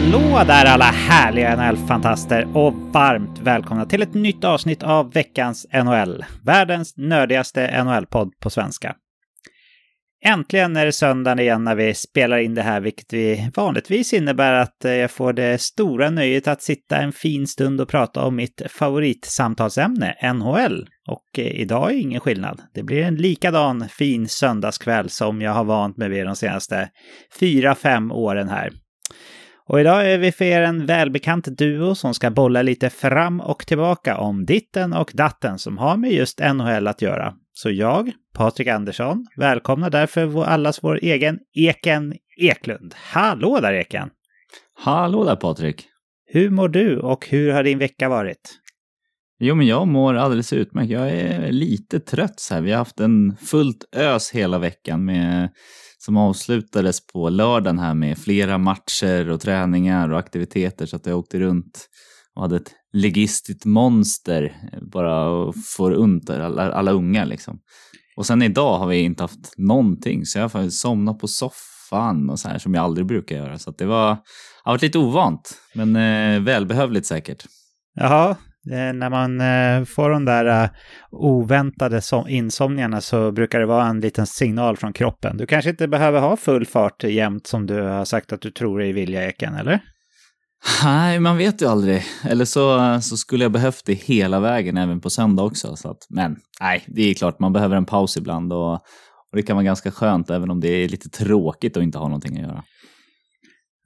Hallå där alla härliga NHL-fantaster och varmt välkomna till ett nytt avsnitt av veckans NHL. Världens nördigaste NHL-podd på svenska. Äntligen är det söndagen igen när vi spelar in det här, vilket vi vanligtvis innebär att eh, jag får det stora nöjet att sitta en fin stund och prata om mitt favoritsamtalsämne, NHL. Och eh, idag är ingen skillnad. Det blir en likadan fin söndagskväll som jag har vant mig vid de senaste fyra, fem åren här. Och idag är vi för er en välbekant duo som ska bolla lite fram och tillbaka om ditten och datten som har med just NHL att göra. Så jag, Patrik Andersson, välkomnar därför allas vår egen Eken Eklund. Hallå där Eken! Hallå där Patrik! Hur mår du och hur har din vecka varit? Jo, men jag mår alldeles utmärkt. Jag är lite trött så här. Vi har haft en fullt ös hela veckan med som avslutades på lördagen här med flera matcher och träningar och aktiviteter så att jag åkte runt och hade ett legistiskt monster bara för få runt alla, alla unga liksom. Och sen idag har vi inte haft någonting så jag har somnat på soffan och så här som jag aldrig brukar göra. Så det var, har varit lite ovant men eh, välbehövligt säkert. Jaha, Eh, när man eh, får de där eh, oväntade insomningarna så brukar det vara en liten signal från kroppen. Du kanske inte behöver ha full fart jämt som du har sagt att du tror dig vilja, Eken, eller? Nej, man vet ju aldrig. Eller så, så skulle jag behövt det hela vägen även på söndag också. Så att, men nej, det är klart man behöver en paus ibland och, och det kan vara ganska skönt även om det är lite tråkigt att inte ha någonting att göra.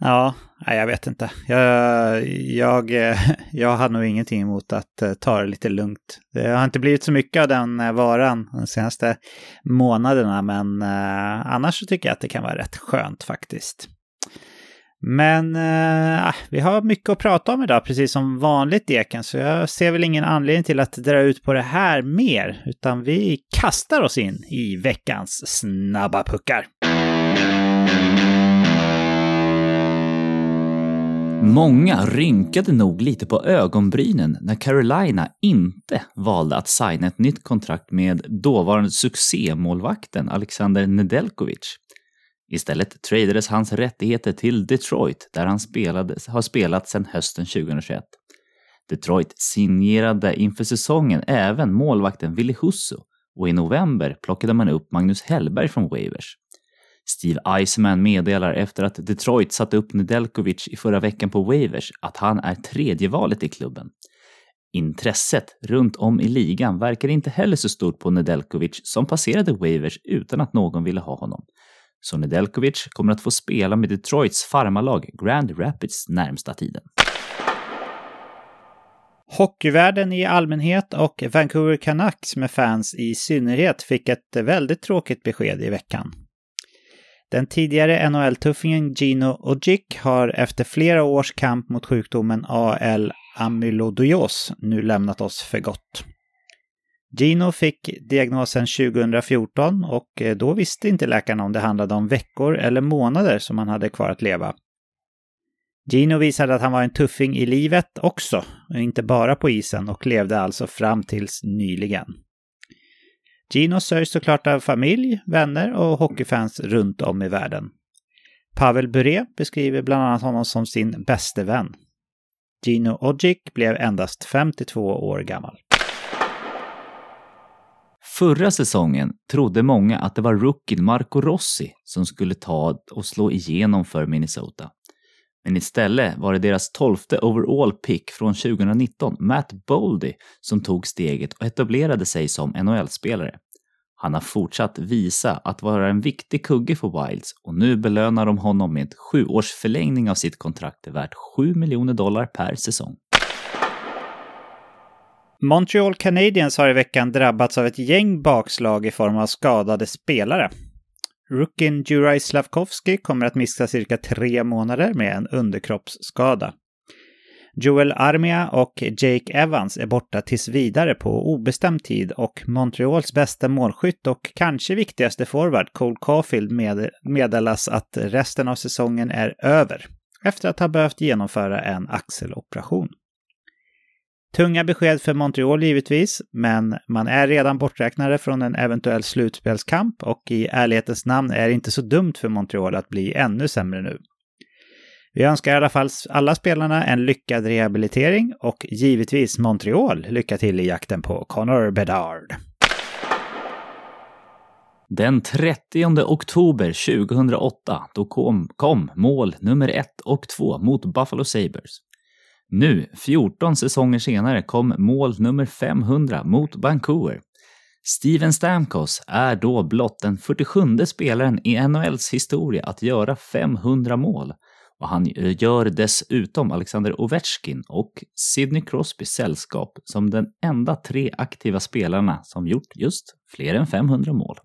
Ja, jag vet inte. Jag, jag, jag har nog ingenting emot att eh, ta det lite lugnt. Det har inte blivit så mycket av den eh, varan de senaste månaderna, men eh, annars så tycker jag att det kan vara rätt skönt faktiskt. Men eh, ah, vi har mycket att prata om idag, precis som vanligt Eken, så jag ser väl ingen anledning till att dra ut på det här mer, utan vi kastar oss in i veckans snabba puckar. Många rynkade nog lite på ögonbrynen när Carolina inte valde att signa ett nytt kontrakt med dåvarande succémålvakten Alexander Nedeljkovic. Istället tradades hans rättigheter till Detroit där han spelade, har spelat sedan hösten 2021. Detroit signerade inför säsongen även målvakten Ville Husso och i november plockade man upp Magnus Hellberg från Waivers. Steve Eisenman meddelar efter att Detroit satte upp Nedeljkovic i förra veckan på Wavers att han är tredje valet i klubben. Intresset runt om i ligan verkar inte heller så stort på Nedeljkovic som passerade Wavers utan att någon ville ha honom. Så Nedeljkovic kommer att få spela med Detroits farmarlag Grand Rapids närmsta tiden. Hockeyvärlden i allmänhet och Vancouver Canucks med fans i synnerhet fick ett väldigt tråkigt besked i veckan. Den tidigare NHL-tuffingen Gino Ogic har efter flera års kamp mot sjukdomen AL amyloidos nu lämnat oss för gott. Gino fick diagnosen 2014 och eh, då visste inte läkarna om det handlade om veckor eller månader som han hade kvar att leva. Gino visade att han var en tuffing i livet också, inte bara på isen och levde alltså fram tills nyligen. Gino sörjs såklart av familj, vänner och hockeyfans runt om i världen. Pavel Bure beskriver bland annat honom som sin bäste vän. Gino Ogic blev endast 52 år gammal. Förra säsongen trodde många att det var rookien Marco Rossi som skulle ta och slå igenom för Minnesota. Men istället var det deras tolfte overall pick från 2019, Matt Boldy, som tog steget och etablerade sig som NHL-spelare. Han har fortsatt visa att vara en viktig kugge för Wilds och nu belönar de honom med sju års förlängning av sitt kontrakt värt 7 miljoner dollar per säsong. Montreal Canadiens har i veckan drabbats av ett gäng bakslag i form av skadade spelare. Rookien Juraj Slavkovski kommer att missa cirka tre månader med en underkroppsskada. Joel Armia och Jake Evans är borta tills vidare på obestämd tid och Montreals bästa målskytt och kanske viktigaste forward Cole Caulfield med meddelas att resten av säsongen är över efter att ha behövt genomföra en axeloperation. Tunga besked för Montreal givetvis, men man är redan borträknade från en eventuell slutspelskamp och i ärlighetens namn är det inte så dumt för Montreal att bli ännu sämre nu. Vi önskar i alla fall alla spelarna en lyckad rehabilitering och givetvis Montreal lycka till i jakten på Connor Bedard. Den 30 oktober 2008 då kom, kom mål nummer 1 och 2 mot Buffalo Sabres. Nu, 14 säsonger senare, kom mål nummer 500 mot Vancouver. Steven Stamkos är då blott den 47 spelaren i NHLs historia att göra 500 mål och han eh, gör dessutom Alexander Ovechkin och Sidney Crosby sällskap som den enda tre aktiva spelarna som gjort just fler än 500 mål.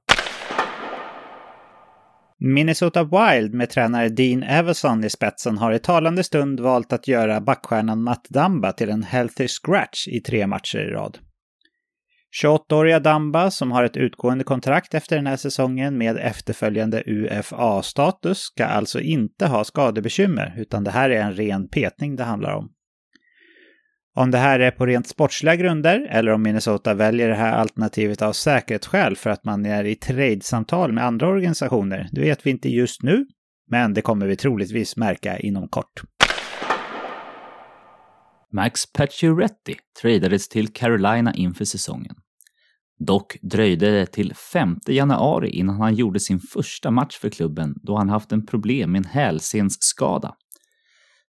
Minnesota Wild med tränare Dean Everson i spetsen har i talande stund valt att göra backstjärnan Matt Damba till en healthy scratch i tre matcher i rad. 28-åriga Damba, som har ett utgående kontrakt efter den här säsongen med efterföljande UFA-status, ska alltså inte ha skadebekymmer, utan det här är en ren petning det handlar om. Om det här är på rent sportsliga grunder eller om Minnesota väljer det här alternativet av säkerhetsskäl för att man är i trade-samtal med andra organisationer, det vet vi inte just nu, men det kommer vi troligtvis märka inom kort. Max Pacioretty tradades till Carolina inför säsongen. Dock dröjde det till 5 januari innan han gjorde sin första match för klubben då han haft en problem med en hälsensskada.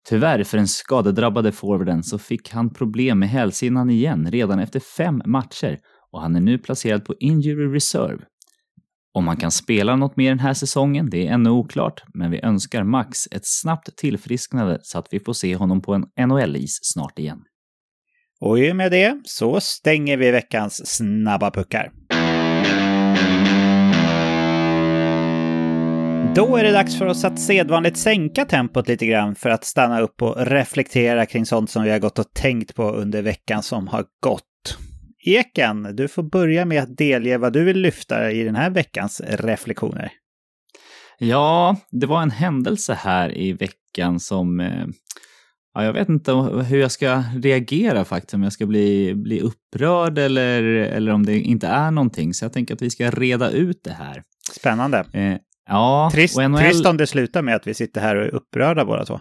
Tyvärr för den skadedrabbade forwarden så fick han problem med hälsenan igen redan efter fem matcher och han är nu placerad på injury reserve. Om han kan spela något mer den här säsongen, det är ännu oklart, men vi önskar Max ett snabbt tillfrisknande så att vi får se honom på en NHL-is snart igen. Och i och med det så stänger vi veckans snabba puckar. Då är det dags för oss att sedvanligt sänka tempot lite grann för att stanna upp och reflektera kring sånt som vi har gått och tänkt på under veckan som har gått. Eken, du får börja med att delge vad du vill lyfta i den här veckans reflektioner. Ja, det var en händelse här i veckan som eh, Ja, jag vet inte hur jag ska reagera faktiskt, om jag ska bli, bli upprörd eller, eller om det inte är någonting. Så jag tänker att vi ska reda ut det här. Spännande. Eh, ja, trist, NHL... trist om det slutar med att vi sitter här och är upprörda båda två.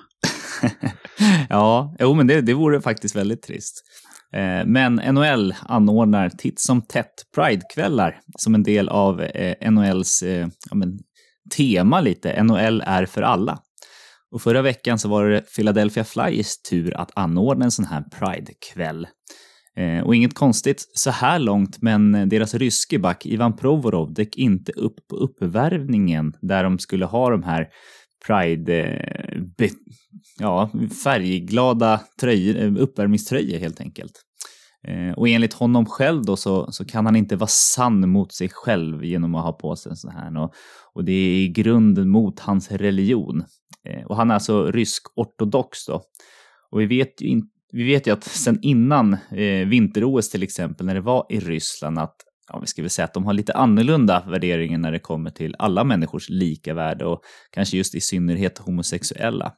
ja, jo, men det, det vore faktiskt väldigt trist. Eh, men NHL anordnar titt som tätt Pridekvällar som en del av eh, NHLs eh, ja, men, tema lite. NHL är för alla. Och förra veckan så var det Philadelphia Flyers tur att anordna en sån här Pride-kväll. Eh, och inget konstigt så här långt, men deras ryske back Ivan Provorov dök inte upp på uppvärmningen där de skulle ha de här Pride, eh, ja, färgglada tröjor, eh, uppvärmningströjor helt enkelt. Eh, och enligt honom själv då så, så kan han inte vara sann mot sig själv genom att ha på sig en sån här. Och, och det är i grunden mot hans religion. Eh, och han är alltså rysk-ortodox då. Och vi vet ju, in, vi vet ju att sen innan eh, vinter-OS till exempel, när det var i Ryssland, att ja, vi ska väl säga att de har lite annorlunda värderingar när det kommer till alla människors lika värde och kanske just i synnerhet homosexuella.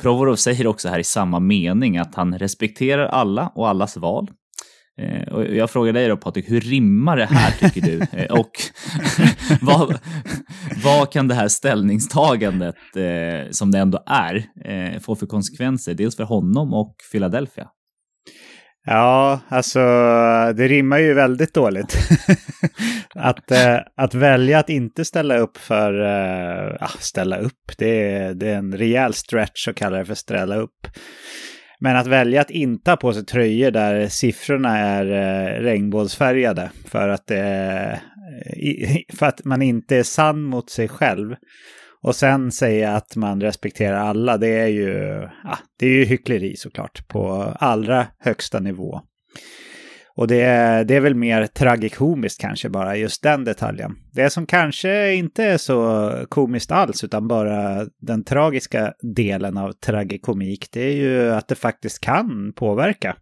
Provorov säger också här i samma mening att han respekterar alla och allas val. Eh, och jag frågar dig då Patrik, hur rimmar det här tycker du? Eh, och vad, vad kan det här ställningstagandet, eh, som det ändå är, eh, få för konsekvenser? Dels för honom och Philadelphia. Ja, alltså det rimmar ju väldigt dåligt. att, eh, att välja att inte ställa upp för, eh, ställa upp, det är, det är en rejäl stretch att kalla det för ställa upp. Men att välja att inte ha på sig tröjor där siffrorna är eh, regnbågsfärgade för att, eh, för att man inte är sann mot sig själv och sen säga att man respekterar alla, det är ju, ja, det är ju hyckleri såklart på allra högsta nivå. Och det är, det är väl mer tragikomiskt kanske bara, just den detaljen. Det som kanske inte är så komiskt alls, utan bara den tragiska delen av tragikomik, det är ju att det faktiskt kan påverka.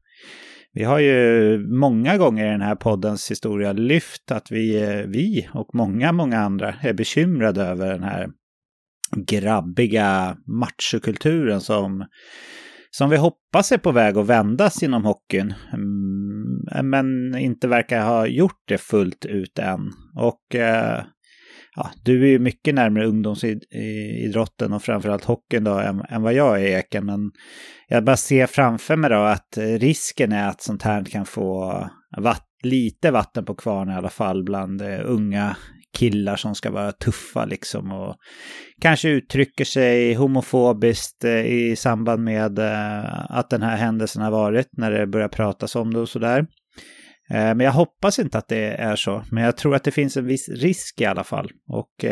Vi har ju många gånger i den här poddens historia lyft att vi, vi och många, många andra är bekymrade över den här grabbiga machokulturen som, som vi hoppas är på väg att vändas inom hockeyn. Mm, men inte verkar ha gjort det fullt ut än. Och eh, ja, du är ju mycket närmare ungdomsidrotten och framförallt hockeyn då än, än vad jag är Eken. Men jag bara ser framför mig då att risken är att sånt här kan få vatt, lite vatten på kvarn i alla fall bland eh, unga killar som ska vara tuffa liksom och kanske uttrycker sig homofobiskt eh, i samband med eh, att den här händelsen har varit när det börjar pratas om det och sådär. Eh, men jag hoppas inte att det är så. Men jag tror att det finns en viss risk i alla fall. Och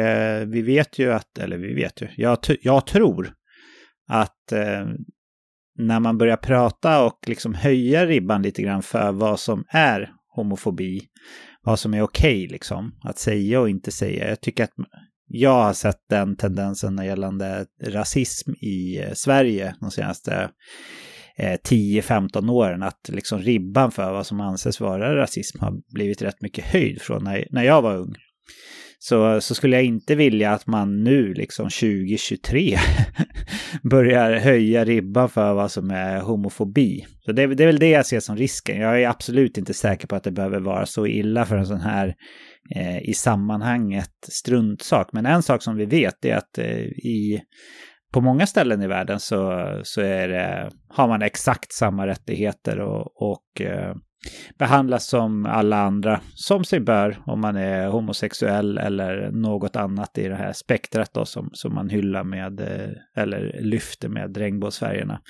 vi vet ju att, eller vi vet ju, jag, jag tror att när man börjar prata och liksom höja ribban lite grann för vad som är homofobi vad som är okej okay, liksom att säga och inte säga. Jag tycker att jag har sett den tendensen gällande rasism i eh, Sverige de senaste eh, 10-15 åren att liksom ribban för vad som anses vara rasism har blivit rätt mycket höjd från när jag var ung så, så skulle jag inte vilja att man nu, liksom 2023, börjar höja ribban för vad som är homofobi. Så det, det, är väl det jag ser som risken. Jag är absolut inte säker på att det behöver vara så illa för en sån här eh, i sammanhanget struntsak. Men en sak som vi vet är att eh, i på många ställen i världen så, så är det, har man exakt samma rättigheter och, och eh, behandlas som alla andra, som sig bör om man är homosexuell eller något annat i det här spektrat då som, som man hyllar med eh, eller lyfter med regnbågsfärgerna.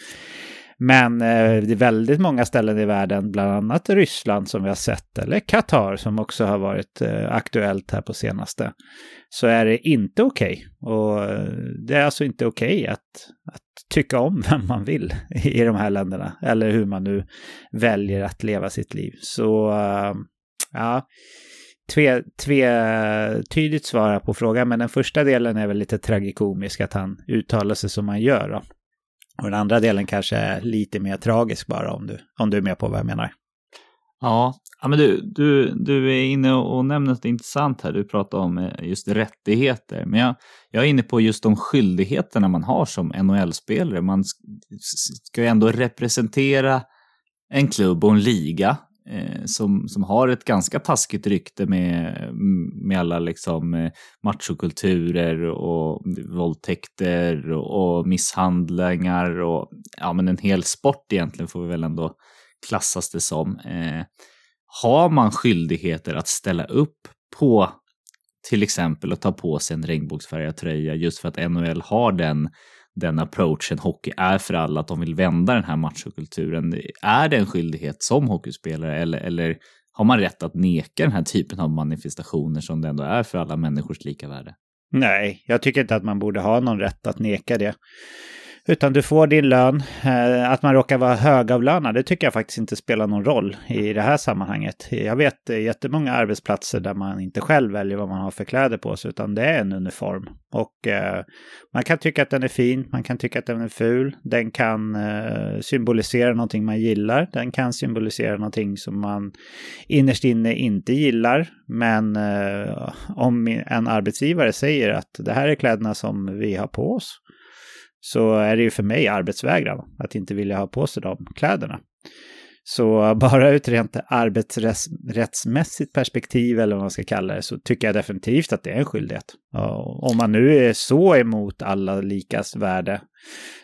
Men eh, det är väldigt många ställen i världen, bland annat Ryssland som vi har sett, eller Qatar som också har varit eh, aktuellt här på senaste, så är det inte okej. Okay. Och eh, det är alltså inte okej okay att, att tycka om vem man vill i de här länderna, eller hur man nu väljer att leva sitt liv. Så eh, ja, tve, tvetydigt svara på frågan, men den första delen är väl lite tragikomisk att han uttalar sig som han gör. Då. Och den andra delen kanske är lite mer tragisk bara om du, om du är med på vad jag menar. Ja, ja men du, du, du är inne och nämner något intressant här. Du pratar om eh, just rättigheter. Men jag, jag är inne på just de skyldigheterna man har som NHL-spelare. Man ska ju ändå representera en klubb och en liga eh, som, som har ett ganska taskigt rykte med, med alla liksom eh, machokulturer och våldtäkter och, och misshandlingar och ja, men en hel sport egentligen får vi väl ändå klassas det som. Eh, har man skyldigheter att ställa upp på till exempel att ta på sig en regnbågsfärgad tröja just för att NHL har den den approachen hockey är för alla, att de vill vända den här machokulturen. Är det en skyldighet som hockeyspelare eller, eller har man rätt att neka den här typen av manifestationer som det ändå är för alla människors lika värde? Nej, jag tycker inte att man borde ha någon rätt att neka det. Utan du får din lön. Eh, att man råkar vara högavlönad, det tycker jag faktiskt inte spelar någon roll i det här sammanhanget. Jag vet jättemånga arbetsplatser där man inte själv väljer vad man har för kläder på sig, utan det är en uniform. Och eh, man kan tycka att den är fin, man kan tycka att den är ful, den kan eh, symbolisera någonting man gillar, den kan symbolisera någonting som man innerst inne inte gillar. Men eh, om en arbetsgivare säger att det här är kläderna som vi har på oss, så är det ju för mig arbetsvägran att inte vilja ha på sig de kläderna. Så bara ur ett rent arbetsrättsmässigt perspektiv eller vad man ska kalla det så tycker jag definitivt att det är en skyldighet. Om man nu är så emot alla likas värde,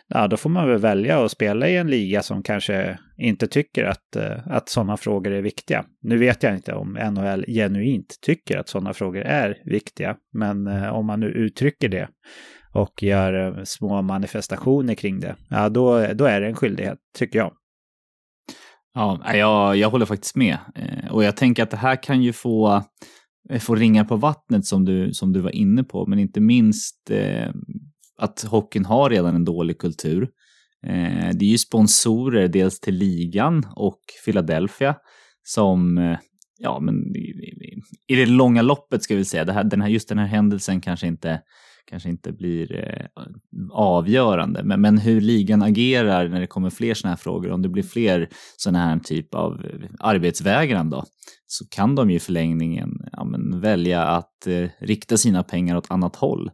ja då får man väl välja att spela i en liga som kanske inte tycker att, eh, att sådana frågor är viktiga. Nu vet jag inte om NHL genuint tycker att sådana frågor är viktiga, men eh, om man nu uttrycker det och gör eh, små manifestationer kring det, ja då, då är det en skyldighet, tycker jag. Ja, jag, jag håller faktiskt med. Eh, och jag tänker att det här kan ju få, eh, få ringar på vattnet som du, som du var inne på, men inte minst eh, att hockeyn har redan en dålig kultur. Eh, det är ju sponsorer dels till ligan och Philadelphia som ja, men i, det långa loppet ska vi säga, det här, den här, just den här händelsen kanske inte kanske inte blir eh, avgörande. Men, men hur ligan agerar när det kommer fler sådana här frågor, om det blir fler sådana här typ av arbetsvägran då, så kan de ju i förlängningen ja, men, välja att eh, rikta sina pengar åt annat håll.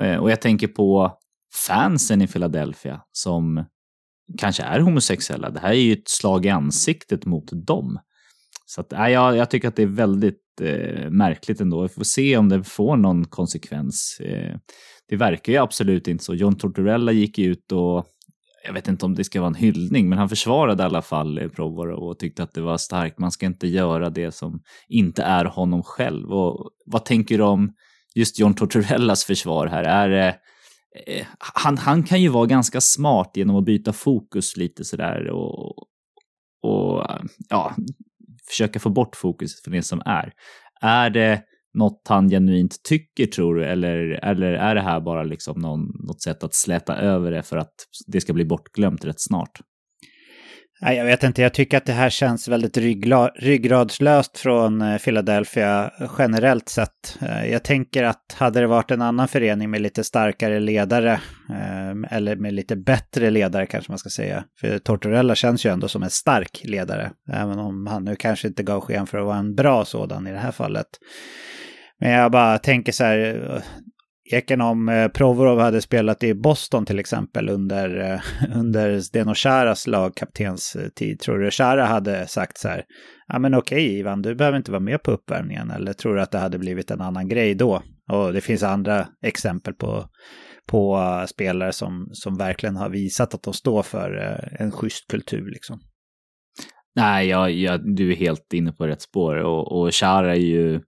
Eh, och jag tänker på fansen i Philadelphia som kanske är homosexuella. Det här är ju ett slag i ansiktet mot dem. Så att, nej, jag, jag tycker att det är väldigt eh, märkligt ändå. Vi får se om det får någon konsekvens. Eh, det verkar ju absolut inte så. John Tortorella gick ut och jag vet inte om det ska vara en hyllning, men han försvarade i alla fall eh, Provoro och tyckte att det var starkt. Man ska inte göra det som inte är honom själv. Och vad tänker du om just John Tortorellas försvar här? Är Eh, eh han, han kan ju vara ganska smart genom att byta fokus lite sådär och, och ja, försöka få bort fokus från det som är. Är det något han genuint tycker tror du eller, eller är det här bara liksom någon, något sätt att släta över det för att det ska bli bortglömt rätt snart? Nej, jag vet inte, jag tycker att det här känns väldigt ryggradslöst från eh, Philadelphia generellt sett. Eh, jag tänker att hade det varit en annan förening med lite starkare ledare, eh, eller med lite bättre ledare kanske man ska säga. För Tortorella känns ju ändå som en stark ledare, även om han nu kanske inte gav sken för att vara en bra sådan i det här fallet. Men jag bara tänker så här, eken om eh, Provorov hade spelat i Boston till exempel under, eh, under Zdeno Charas lagkaptenstid. Eh, tror du Chara hade sagt så här, ja men okej Ivan, du behöver inte vara med på uppvärmningen. Eller tror du att det hade blivit en annan grej då? Och det finns andra exempel på, på eh, spelare som, som verkligen har visat att de står för en schysst kultur liksom. Nej, jag, jag, du är helt inne på rätt spår och, och Chara är ju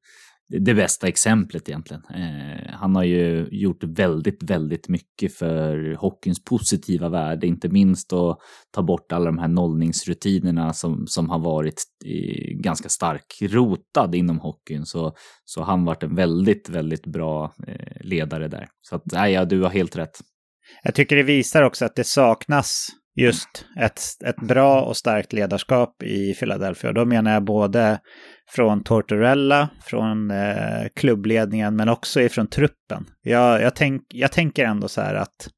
det bästa exemplet egentligen. Eh, han har ju gjort väldigt, väldigt mycket för hockeyns positiva värde, inte minst att ta bort alla de här nollningsrutinerna som, som har varit i, ganska stark rotad inom hockeyn. Så, så han varit en väldigt, väldigt bra eh, ledare där. Så att, nej, ja, du har helt rätt. Jag tycker det visar också att det saknas just ett, ett bra och starkt ledarskap i Philadelphia. Då menar jag både från Tortorella, från eh, klubbledningen, men också ifrån truppen. Jag, jag, tänk, jag tänker ändå så här att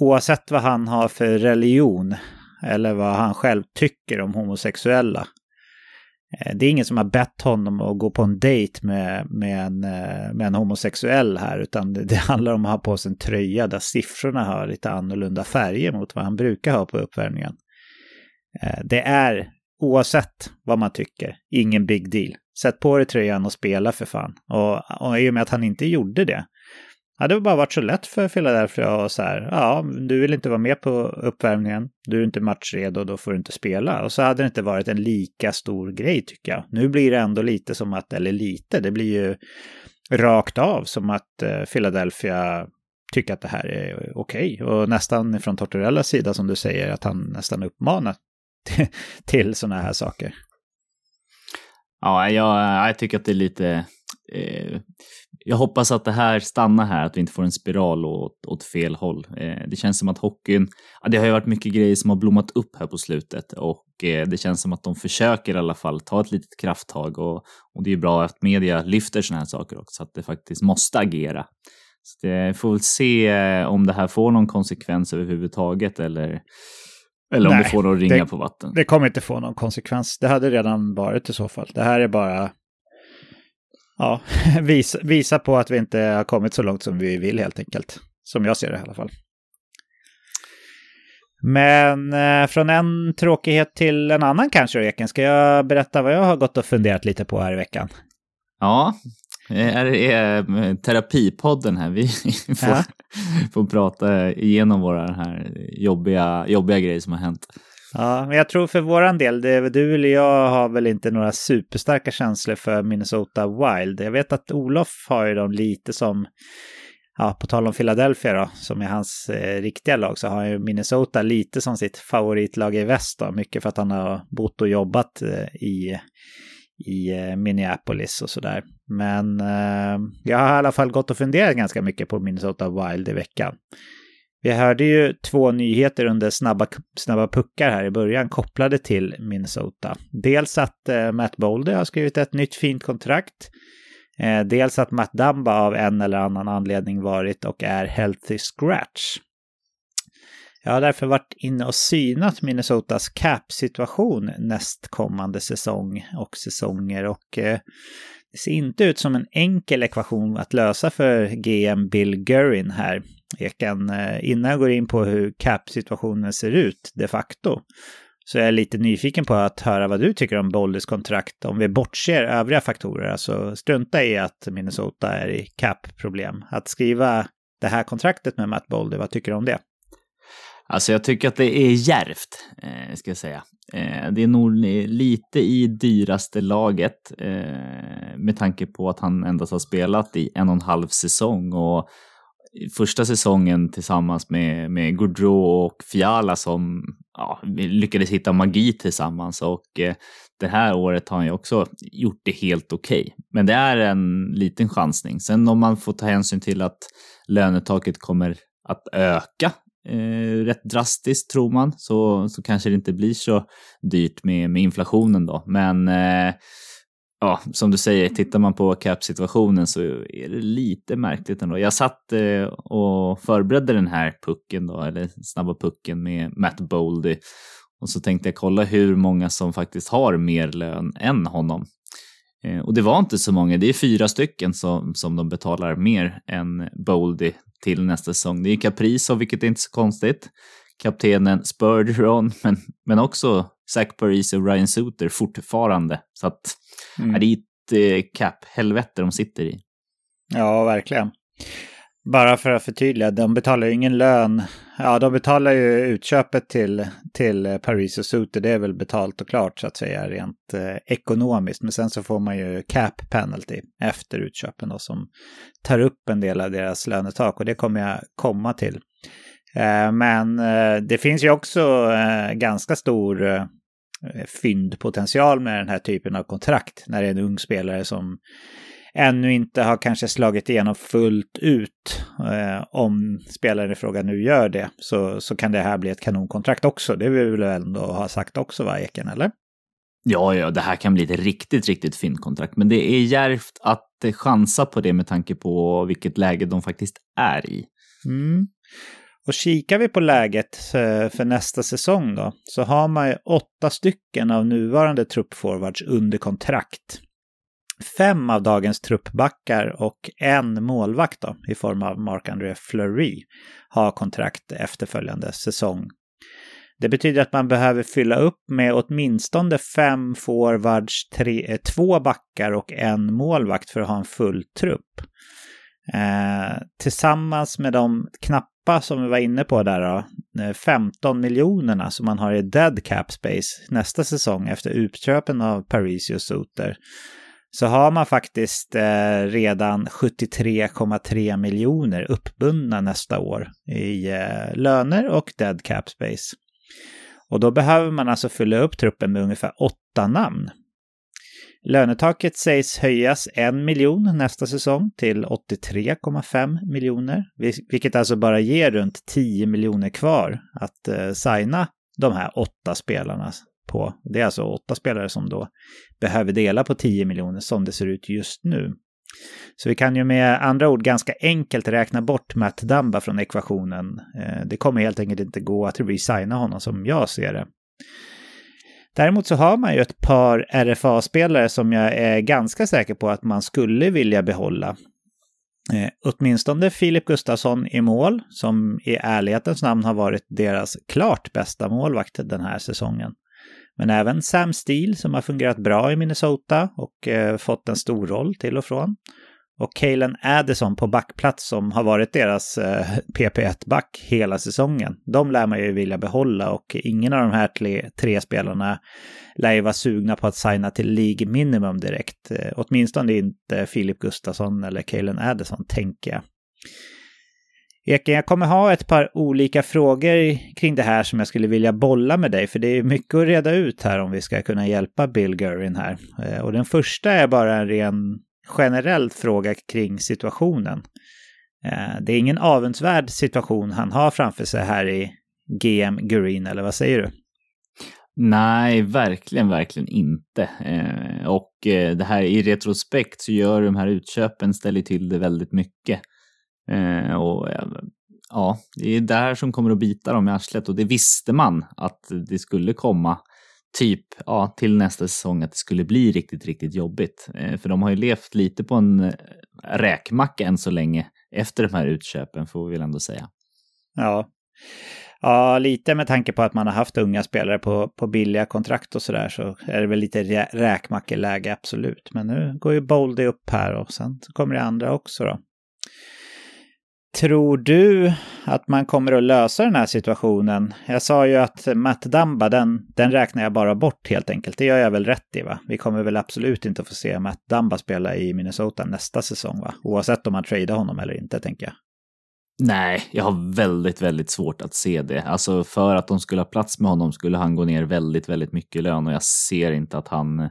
oavsett vad han har för religion eller vad han själv tycker om homosexuella. Eh, det är ingen som har bett honom att gå på en dejt med, med, en, eh, med en homosexuell här, utan det, det handlar om att ha på sig en tröja där siffrorna har lite annorlunda färger mot vad han brukar ha på uppvärmningen. Eh, det är oavsett vad man tycker, ingen big deal. Sätt på dig tröjan och spela för fan. Och, och i och med att han inte gjorde det, hade det bara varit så lätt för Philadelphia och så här, ja, du vill inte vara med på uppvärmningen, du är inte matchredo, då får du inte spela. Och så hade det inte varit en lika stor grej tycker jag. Nu blir det ändå lite som att, eller lite, det blir ju rakt av som att eh, Philadelphia tycker att det här är okej. Okay. Och nästan från Tortorellas sida som du säger, att han nästan uppmanar till sådana här saker. Ja, jag, jag tycker att det är lite... Eh, jag hoppas att det här stannar här, att vi inte får en spiral åt, åt fel håll. Eh, det känns som att hockeyn, ja, det har ju varit mycket grejer som har blommat upp här på slutet och eh, det känns som att de försöker i alla fall ta ett litet krafttag och, och det är bra att media lyfter sådana här saker också, att det faktiskt måste agera. Så det får väl se eh, om det här får någon konsekvens överhuvudtaget eller eller om Nej, det får någon ringa det, på vatten. Det kommer inte få någon konsekvens. Det hade redan varit i så fall. Det här är bara ja, visa, visa på att vi inte har kommit så långt som vi vill helt enkelt. Som jag ser det i alla fall. Men eh, från en tråkighet till en annan kanske, Eken. Ska jag berätta vad jag har gått och funderat lite på här i veckan? Ja, det är eh, terapipodden här. Vi får, ja. får prata igenom våra här jobbiga, jobbiga grejer som har hänt. Ja, men jag tror för våran del, det, du eller jag har väl inte några superstarka känslor för Minnesota Wild. Jag vet att Olof har ju dem lite som, ja, på tal om Philadelphia då, som är hans eh, riktiga lag, så har han ju Minnesota lite som sitt favoritlag i väst då. Mycket för att han har bott och jobbat eh, i i eh, Minneapolis och sådär. Men eh, jag har i alla fall gått och funderat ganska mycket på Minnesota Wild i veckan. Vi hörde ju två nyheter under snabba, snabba puckar här i början kopplade till Minnesota. Dels att eh, Matt Bolder har skrivit ett nytt fint kontrakt. Eh, dels att Matt Dumba av en eller annan anledning varit och är healthy scratch. Jag har därför varit inne och synat Minnesotas cap-situation nästkommande säsong och säsonger och eh, det ser inte ut som en enkel ekvation att lösa för GM Bill Gurin här. Jag kan, eh, innan jag går in på hur cap-situationen ser ut de facto, Så jag är lite nyfiken på att höra vad du tycker om Boldys kontrakt om vi bortser övriga faktorer. Alltså strunta i att Minnesota är i cap-problem. Att skriva det här kontraktet med Matt Boldy, vad tycker du om det? Alltså jag tycker att det är järvt, eh, ska jag säga. Eh, det är nog lite i dyraste laget eh, med tanke på att han endast har spelat i en och en halv säsong och första säsongen tillsammans med, med Gaudreau och Fiala som ja, lyckades hitta magi tillsammans och eh, det här året har han ju också gjort det helt okej. Okay. Men det är en liten chansning. Sen om man får ta hänsyn till att lönetaket kommer att öka eh, rätt drastiskt tror man så, så kanske det inte blir så dyrt med, med inflationen då. Men eh, ja, som du säger, tittar man på cap-situationen så är det lite märkligt ändå. Jag satt eh, och förberedde den här pucken då, eller snabba pucken med Matt Boldy och så tänkte jag kolla hur många som faktiskt har mer lön än honom. Eh, och det var inte så många, det är fyra stycken som, som de betalar mer än Boldy till nästa säsong. Det är Kaprizov, vilket är inte så konstigt. Kaptenen Spurgeon, men, men också Zach Paris och Ryan Suter fortfarande. Så att mm. är det är ett eh, cap-helvete de sitter i. Ja, verkligen. Bara för att förtydliga, de betalar ju ingen lön. Ja, de betalar ju utköpet till, till Paris och Suter. Det är väl betalt och klart så att säga rent eh, ekonomiskt. Men sen så får man ju cap penalty efter utköpen då som tar upp en del av deras lönetak och det kommer jag komma till. Eh, men eh, det finns ju också eh, ganska stor eh, fyndpotential med den här typen av kontrakt när det är en ung spelare som ännu inte har kanske slagit igenom fullt ut. Eh, om spelaren i fråga nu gör det så, så kan det här bli ett kanonkontrakt också. Det vill vi väl ändå ha sagt också va, Eken, eller? Ja, ja, det här kan bli ett riktigt, riktigt fint kontrakt. Men det är järvt att chansa på det med tanke på vilket läge de faktiskt är i. Mm. Och kikar vi på läget eh, för nästa säsong då, så har man ju åtta stycken av nuvarande truppforwards under kontrakt fem av dagens truppbackar och en målvakt då, i form av Marc-André Fleury har kontrakt efterföljande säsong. Det betyder att man behöver fylla upp med åtminstone fem forwards, tre, eh, två backar och en målvakt för att ha en full trupp. Eh, tillsammans med de knappa som vi var inne på där då, eh, 15 miljonerna som man har i dead cap space nästa säsong efter utköpen av Parisius Soter så har man faktiskt eh, redan 73,3 miljoner uppbundna nästa år i eh, löner och dead cap space. Och då behöver man alltså fylla upp truppen med ungefär åtta namn. Lönetaket sägs höjas en miljon nästa säsong till 83,5 miljoner, vilket alltså bara ger runt 10 miljoner kvar att eh, signa de här åtta spelarna på. Det är alltså åtta spelare som då behöver dela på 10 miljoner som det ser ut just nu. Så vi kan ju med andra ord ganska enkelt räkna bort Matt Damba från ekvationen. Eh, det kommer helt enkelt inte gå att resigna honom som jag ser det. Däremot så har man ju ett par RFA-spelare som jag är ganska säker på att man skulle vilja behålla. Eh, åtminstone Filip Gustafsson i mål, som i ärlighetens namn har varit deras klart bästa målvakt den här säsongen. Men även Sam Steele som har fungerat bra i Minnesota och eh, fått en stor roll till och från. Och Kalen Addison på backplats som har varit deras eh, PP1-back hela säsongen. De lär man ju vilja behålla och ingen av de här tre, tre spelarna lär ju vara sugna på att signa till League Minimum direkt. Eh, åtminstone inte Filip Gustafsson eller Kalen Addison, tänker jag. Eken, jag kommer ha ett par olika frågor kring det här som jag skulle vilja bolla med dig, för det är mycket att reda ut här om vi ska kunna hjälpa Bill Gurin här. Eh, och den första är bara en ren generell fråga kring situationen. Eh, det är ingen avundsvärd situation han har framför sig här i GM Gurin, eller vad säger du? Nej, verkligen, verkligen inte. Eh, och det här i retrospekt så gör de här utköpen, ställer till det väldigt mycket. Eh, och ja, det är där som kommer att bita dem i arslet och det visste man att det skulle komma typ ja, till nästa säsong att det skulle bli riktigt, riktigt jobbigt. Eh, för de har ju levt lite på en eh, räkmacka än så länge efter de här utköpen får vi väl ändå säga. Ja. Ja, lite med tanke på att man har haft unga spelare på, på billiga kontrakt och sådär så är det väl lite rä räkmackeläge, absolut. Men nu går ju Boldy upp här och sen kommer det andra också då. Tror du att man kommer att lösa den här situationen? Jag sa ju att Matt Damba, den, den räknar jag bara bort helt enkelt. Det gör jag väl rätt i va? Vi kommer väl absolut inte att få se Matt Damba spela i Minnesota nästa säsong va? Oavsett om man tradar honom eller inte tänker jag. Nej, jag har väldigt, väldigt svårt att se det. Alltså för att de skulle ha plats med honom skulle han gå ner väldigt, väldigt mycket i lön och jag ser inte att han,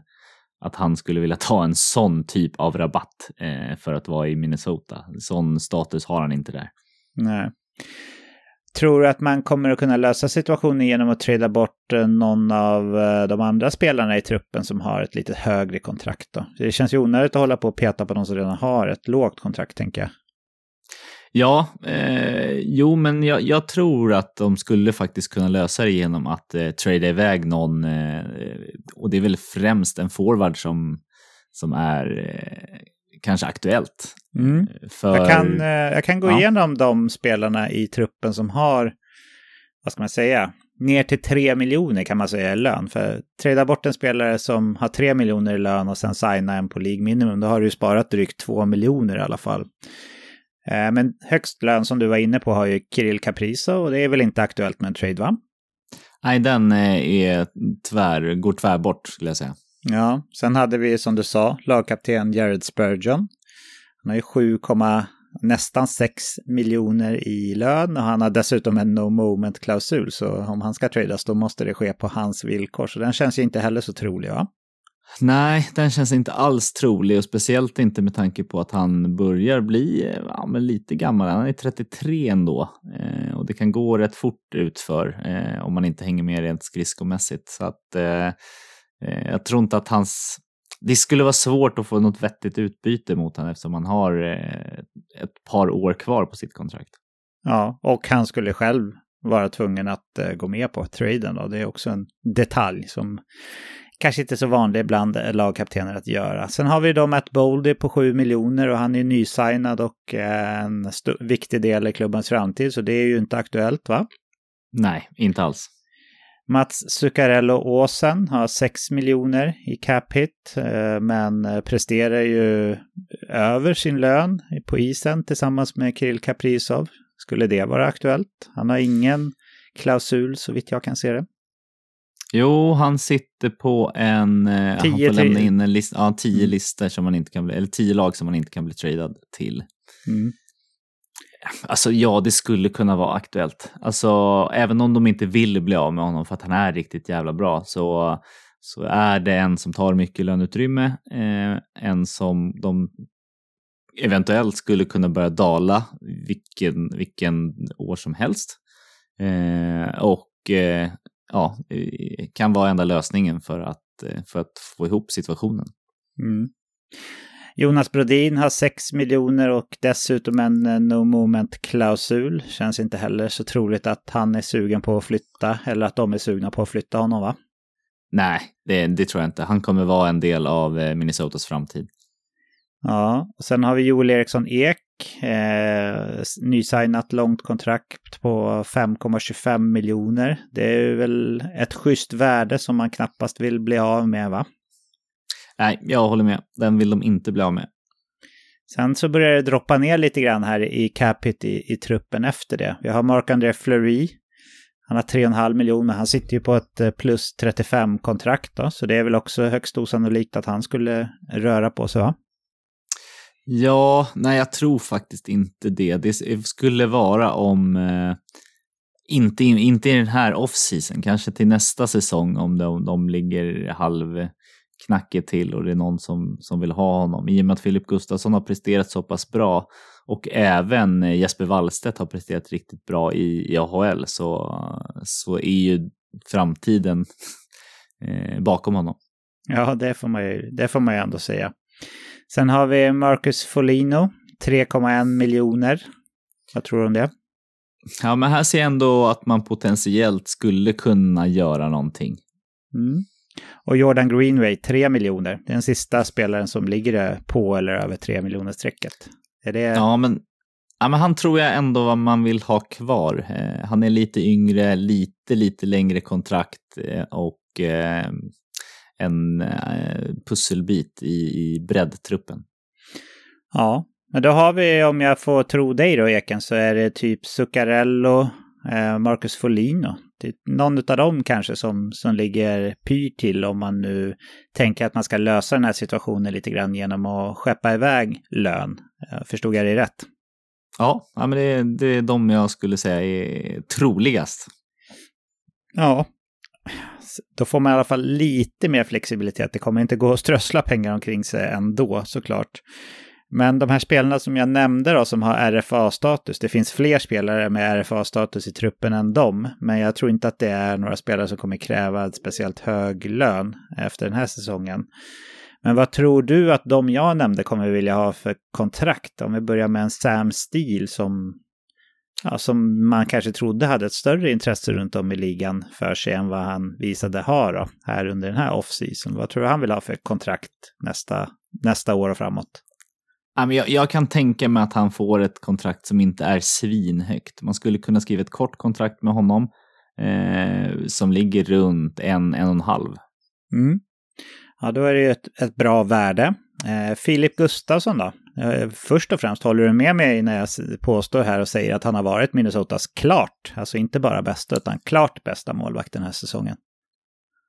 att han skulle vilja ta en sån typ av rabatt eh, för att vara i Minnesota. Sån status har han inte där. Nej. Tror du att man kommer att kunna lösa situationen genom att trada bort eh, någon av eh, de andra spelarna i truppen som har ett lite högre kontrakt då? Det känns ju onödigt att hålla på och peta på de som redan har ett lågt kontrakt, tänker jag. Ja, eh, jo, men jag, jag, tror att de skulle faktiskt kunna lösa det genom att eh, trada iväg någon, eh, och det är väl främst en forward som, som är eh, kanske aktuellt. Mm. För, jag, kan, eh, jag kan gå ja. igenom de spelarna i truppen som har, vad ska man säga, ner till 3 miljoner kan man säga i lön. För trada bort en spelare som har 3 miljoner i lön och sen signa en på League Minimum, då har du sparat drygt 2 miljoner i alla fall. Eh, men högst lön som du var inne på har ju Kirill Kaprizov och det är väl inte aktuellt med en trade va? Nej, den eh, är tvär, går tvär bort skulle jag säga. Ja, sen hade vi som du sa lagkapten Jared Spurgeon. Han har ju 7, nästan 6 miljoner i lön och han har dessutom en no moment-klausul. Så om han ska tradas då måste det ske på hans villkor. Så den känns ju inte heller så trolig va? Nej, den känns inte alls trolig och speciellt inte med tanke på att han börjar bli eh, ja, men lite gammal. Han är 33 ändå eh, och det kan gå rätt fort utför eh, om man inte hänger med rent skridskomässigt. Så att eh, eh, jag tror inte att hans... Det skulle vara svårt att få något vettigt utbyte mot honom eftersom han har eh, ett par år kvar på sitt kontrakt. Ja, och han skulle själv vara tvungen att eh, gå med på traden. Då. Det är också en detalj som kanske inte så vanlig bland lagkaptener att göra. Sen har vi då Matt Boldy på 7 miljoner och han är nysignad och en viktig del i klubbens framtid, så det är ju inte aktuellt va? Nej, inte alls. Mats Zuccarello Åsen har 6 miljoner i cap hit, eh, men presterar ju över sin lön på isen tillsammans med Kirill Kaprizov. Skulle det vara aktuellt? Han har ingen klausul så vitt jag kan se det. Jo, han sitter på en... Eh, tio, han får lämna in en list, ja, tio mm. listor som man inte kan bli, eller tio lag som man inte kan bli tradad till. Mm. Alltså ja, det skulle kunna vara aktuellt. Alltså även om de inte vill bli av med honom för att han är riktigt jävla bra så, så är det en som tar mycket löneutrymme, eh, en som de eventuellt skulle kunna börja dala vilken, vilken år som helst. Eh, och eh, ja, kan vara enda lösningen för att, eh, för att få ihop situationen. Mm. Jonas Brodin har 6 miljoner och dessutom en eh, no moment-klausul. Känns inte heller så troligt att han är sugen på att flytta eller att de är sugna på att flytta honom va? Nej, det, det tror jag inte. Han kommer vara en del av eh, Minnesotas framtid. Ja, och sen har vi Joel Eriksson Ek Eh, nysignat långt kontrakt på 5,25 miljoner. Det är väl ett schysst värde som man knappast vill bli av med va? Nej, jag håller med. Den vill de inte bli av med. Sen så börjar det droppa ner lite grann här i capita i, i truppen efter det. Vi har Marc-André Fleury. Han har 3,5 miljoner. Han sitter ju på ett eh, plus 35-kontrakt då, så det är väl också högst osannolikt att han skulle röra på sig va? Ja, nej jag tror faktiskt inte det. Det skulle vara om, eh, inte, inte i den här off-season, kanske till nästa säsong om de, de ligger halvknackigt till och det är någon som, som vill ha honom. I och med att Filip Gustafsson har presterat så pass bra och även Jesper Wallstedt har presterat riktigt bra i, i AHL så, så är ju framtiden eh, bakom honom. Ja, det får man ju, det får man ju ändå säga. Sen har vi Marcus Folino, 3,1 miljoner. Vad tror du om det? Ja, men här ser jag ändå att man potentiellt skulle kunna göra någonting. Mm. Och Jordan Greenway, 3 miljoner. Det är den sista spelaren som ligger på eller över 3 miljoner strecket. Är det... Ja, men Ja, men han tror jag ändå man vill ha kvar. Eh, han är lite yngre, lite, lite längre kontrakt eh, och eh, en eh, pusselbit i, i breddtruppen. Ja, men då har vi, om jag får tro dig då Eken, så är det typ Zuccarello, eh, Marcus Folino. Någon av dem kanske som, som ligger pyr till om man nu tänker att man ska lösa den här situationen lite grann genom att skeppa iväg lön. Eh, förstod jag det rätt? Ja, ja men det, det är de jag skulle säga är troligast. Ja, då får man i alla fall lite mer flexibilitet. Det kommer inte gå att strössla pengar omkring sig ändå såklart. Men de här spelarna som jag nämnde då som har RFA-status, det finns fler spelare med RFA-status i truppen än dem, men jag tror inte att det är några spelare som kommer kräva ett speciellt hög lön efter den här säsongen. Men vad tror du att de jag nämnde kommer vilja ha för kontrakt? Om vi börjar med en Sam Steele som, ja, som man kanske trodde hade ett större intresse runt om i ligan för sig än vad han visade ha då, här under den här off-season. Vad tror du han vill ha för kontrakt nästa, nästa år och framåt? Jag, jag kan tänka mig att han får ett kontrakt som inte är svinhögt. Man skulle kunna skriva ett kort kontrakt med honom eh, som ligger runt en, en och en halv. Mm. Ja, då är det ju ett, ett bra värde. Eh, Filip Gustafsson då? Eh, först och främst, håller du med mig när jag påstår här och säger att han har varit Minnesotas klart, alltså inte bara bästa, utan klart bästa målvakt den här säsongen?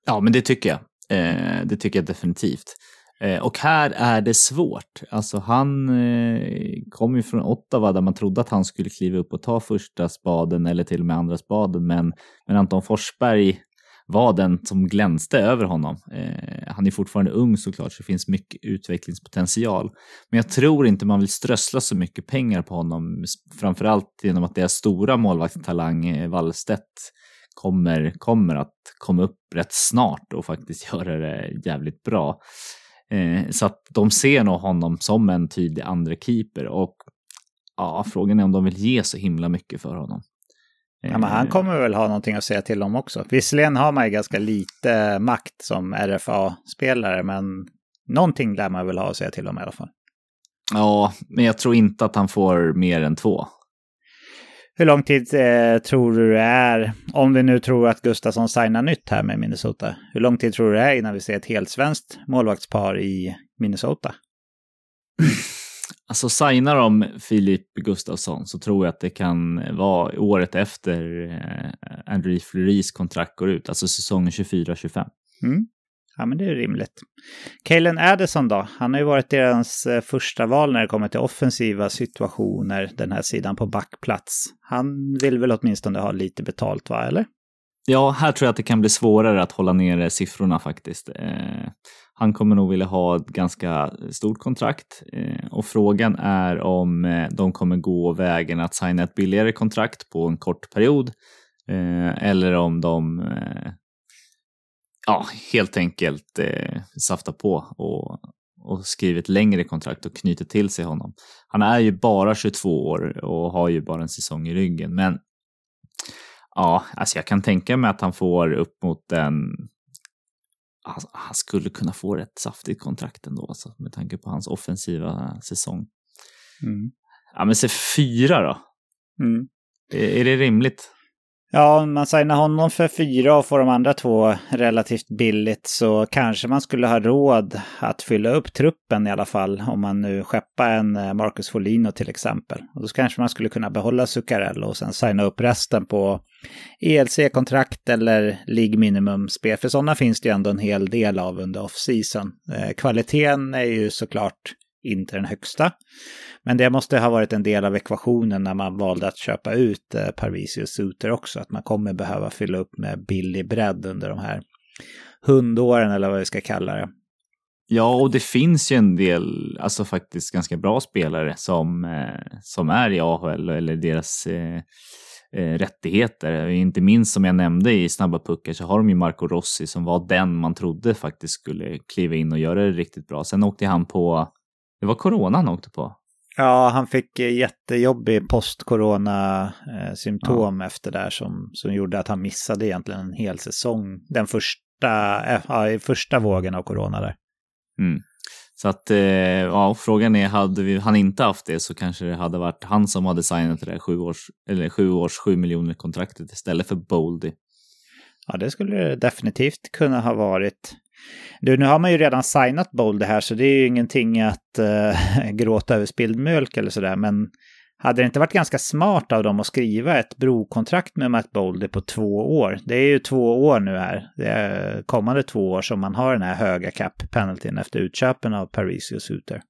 Ja, men det tycker jag. Eh, det tycker jag definitivt. Eh, och här är det svårt. Alltså han eh, kom ju från Ottawa där man trodde att han skulle kliva upp och ta första spaden eller till och med andra spaden. Men, men Anton Forsberg var den som glänste över honom. Eh, han är fortfarande ung såklart så det finns mycket utvecklingspotential. Men jag tror inte man vill strössla så mycket pengar på honom. Framförallt genom att deras stora målvaktstalang eh, Wallstedt kommer, kommer att komma upp rätt snart och faktiskt göra det jävligt bra. Eh, så att de ser nog honom som en tydlig andra keeper och ja, frågan är om de vill ge så himla mycket för honom. Ja, men han eh. kommer väl ha någonting att säga till om också. Visserligen har man ju ganska lite makt som RFA-spelare, men någonting lär man väl ha att säga till om i alla fall. Ja, men jag tror inte att han får mer än två. Hur lång tid eh, tror du det är, om vi nu tror att Gustafsson signar nytt här med Minnesota, hur lång tid tror du det är innan vi ser ett helt svenskt målvaktspar i Minnesota? Alltså signar de Filip Gustafsson så tror jag att det kan vara året efter eh, André Andrew Fleuris kontrakt går ut, alltså säsongen 24-25. Mm. Ja, men det är rimligt. Kalen Addison då? Han har ju varit deras eh, första val när det kommer till offensiva situationer, den här sidan på backplats. Han vill väl åtminstone ha lite betalt, va? Eller? Ja, här tror jag att det kan bli svårare att hålla nere siffrorna faktiskt. Eh, han kommer nog vilja ha ett ganska stort kontrakt eh, och frågan är om eh, de kommer gå vägen att signa ett billigare kontrakt på en kort period eh, eller om de eh, ja, helt enkelt eh, saftar på och, och skriver ett längre kontrakt och knyter till sig honom. Han är ju bara 22 år och har ju bara en säsong i ryggen, men ja, alltså jag kan tänka mig att han får upp mot en han, han skulle kunna få ett saftigt kontrakt ändå, alltså, med tanke på hans offensiva säsong. Mm. Ja, men se fyra då. Mm. Är, är det rimligt? Ja, om man signar honom för fyra och får de andra två relativt billigt så kanske man skulle ha råd att fylla upp truppen i alla fall. Om man nu skeppar en eh, Marcus Folino till exempel. Och då kanske man skulle kunna behålla Zuccarello och sen signa upp resten på ELC-kontrakt eller League Minimum-spel. För sådana finns det ju ändå en hel del av under off-season. Eh, kvaliteten är ju såklart inte den högsta. Men det måste ha varit en del av ekvationen när man valde att köpa ut eh, Parvisius Suter också. Att man kommer behöva fylla upp med billig bredd under de här hundåren eller vad vi ska kalla det. Ja, och det finns ju en del, alltså faktiskt ganska bra spelare som, eh, som är i AHL eller deras eh, eh, rättigheter. Inte minst som jag nämnde i Snabba puckar så har de ju Marco Rossi som var den man trodde faktiskt skulle kliva in och göra det riktigt bra. Sen åkte han på, det var corona han åkte på. Ja, han fick jättejobbig post-corona-symptom ja. efter där som, som gjorde att han missade egentligen en hel säsong. Den första, ja, första vågen av corona där. Mm. Så att, eh, ja, frågan är, hade vi, han inte haft det så kanske det hade varit han som hade signat det där sju års, eller sju års, sju miljoner kontraktet istället för Boldy. Ja, det skulle det definitivt kunna ha varit. Du, nu har man ju redan signat Boldy här, så det är ju ingenting att äh, gråta över spilld mjölk eller sådär, men hade det inte varit ganska smart av dem att skriva ett brokontrakt med Matt Boldy på två år? Det är ju två år nu här. Det är kommande två år som man har den här höga cap-penaltyn efter utköpen av Parisius Suter.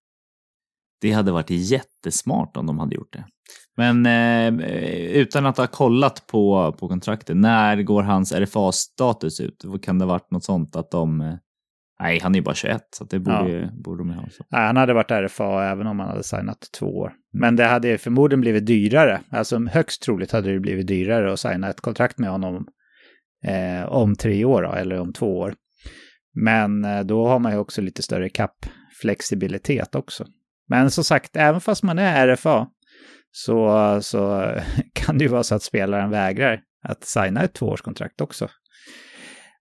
Det hade varit jättesmart om de hade gjort det. Men eh, utan att ha kollat på, på kontraktet, när går hans RFA-status ut? Kan det ha varit något sånt att de eh, Nej, han är ju bara 21, så det borde, ja. borde de ha. Så. Nej, han hade varit RFA även om han hade signat två år. Men det hade förmodligen blivit dyrare. Alltså högst troligt hade det blivit dyrare att signa ett kontrakt med honom eh, om tre år då, eller om två år. Men eh, då har man ju också lite större kappflexibilitet också. Men som sagt, även fast man är RFA så, så kan det ju vara så att spelaren vägrar att signa ett tvåårskontrakt också.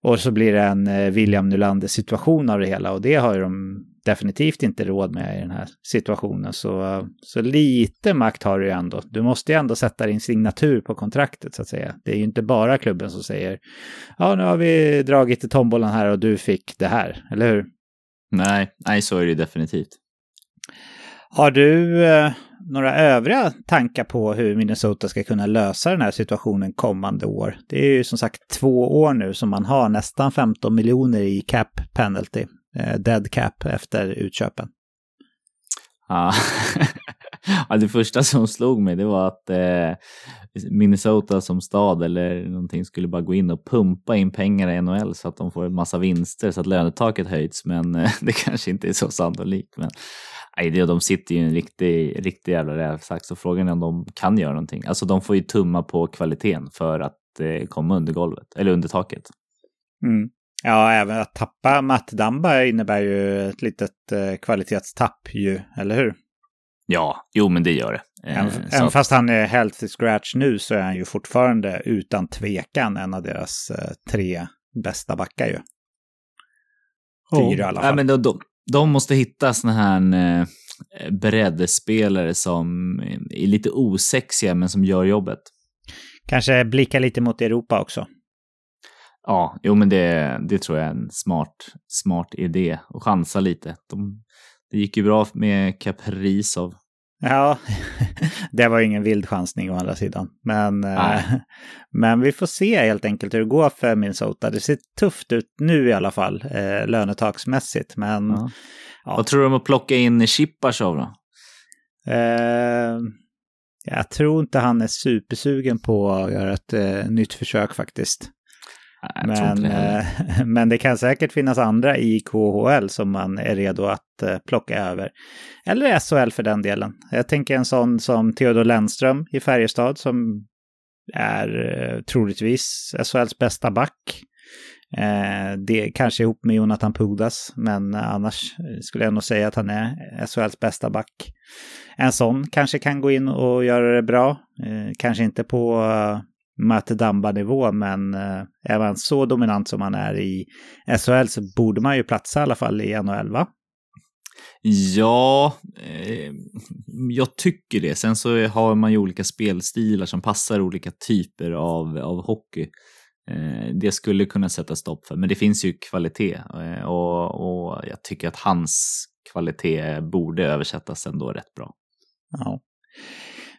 Och så blir det en eh, William Nylander-situation av det hela och det har de definitivt inte råd med i den här situationen. Så, så lite makt har du ju ändå. Du måste ju ändå sätta din signatur på kontraktet så att säga. Det är ju inte bara klubben som säger ja, nu har vi dragit i tombolan här och du fick det här, eller hur? Nej, nej så är det ju definitivt. Har du eh, några övriga tankar på hur Minnesota ska kunna lösa den här situationen kommande år? Det är ju som sagt två år nu som man har nästan 15 miljoner i cap penalty, eh, dead cap efter utköpen. Ja. ja, det första som slog mig det var att eh, Minnesota som stad eller någonting skulle bara gå in och pumpa in pengar i NHL så att de får en massa vinster så att lönetaket höjts. Men eh, det kanske inte är så sannolikt. Men Nej, det, de sitter ju i en riktig, riktig jävla rävsax så frågan är om de kan göra någonting. Alltså de får ju tumma på kvaliteten för att eh, komma under golvet, eller under taket. Mm. Ja, även att tappa Matt Damba innebär ju ett litet eh, kvalitetstapp ju, eller hur? Ja, jo men det gör det. Eh, även, att... fast han är healthy scratch nu så är han ju fortfarande utan tvekan en av deras eh, tre bästa backar ju. Fyra oh. i alla fall. Ja, men då, då, de måste hitta såna här eh, breddspelare som är lite osexiga men som gör jobbet. Kanske blicka lite mot Europa också. Ja, jo men det, det tror jag är en smart, smart idé. Och chansa lite. De, det gick ju bra med Kaprizov. Ja, det var ingen vild chansning å andra sidan. Men, äh, men vi får se helt enkelt hur det går för Minnesota. Det ser tufft ut nu i alla fall, eh, lönetaksmässigt. Men, ja. Ja. Vad tror du om att plocka in Chippasov då? Eh, jag tror inte han är supersugen på att göra ett eh, nytt försök faktiskt. Men, det eh, men det kan säkert finnas andra i KHL som man är redo att eh, plocka över. Eller SHL för den delen. Jag tänker en sån som Theodor Lennström i Färjestad som är eh, troligtvis SHLs bästa back. det kanske ihop med Jonathan Pudas, men annars skulle jag nog säga att han är SHLs bästa back. En sån kanske kan gå in och göra det bra. kanske inte på Matt Damba-nivå, men eh, man så dominant som man är i SHL så borde man ju platsa i alla fall i NHL, va? Ja, eh, jag tycker det. Sen så har man ju olika spelstilar som passar olika typer av, av hockey. Eh, det skulle kunna sätta stopp för, men det finns ju kvalitet eh, och, och jag tycker att hans kvalitet borde översättas ändå rätt bra. Ja.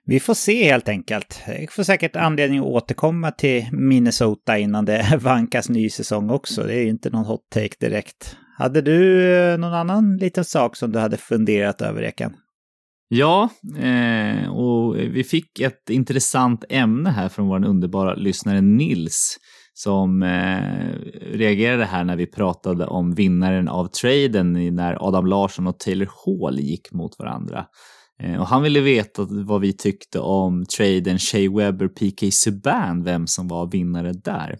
Vi får se helt enkelt. Jag får säkert anledning att återkomma till Minnesota innan det vankas ny säsong också. Det är inte någon hot take direkt. Hade du eh, någon annan liten sak som du hade funderat över, Ekan? Ja, eh, och vi fick ett intressant ämne här från vår underbara lyssnare Nils som eh, reagerade här när vi pratade om vinnaren av traden när Adam Larsson och Taylor Hall gick mot varandra. Eh, och han ville veta vad vi tyckte om traden Shea Webber PK Subban, vem som var vinnare där.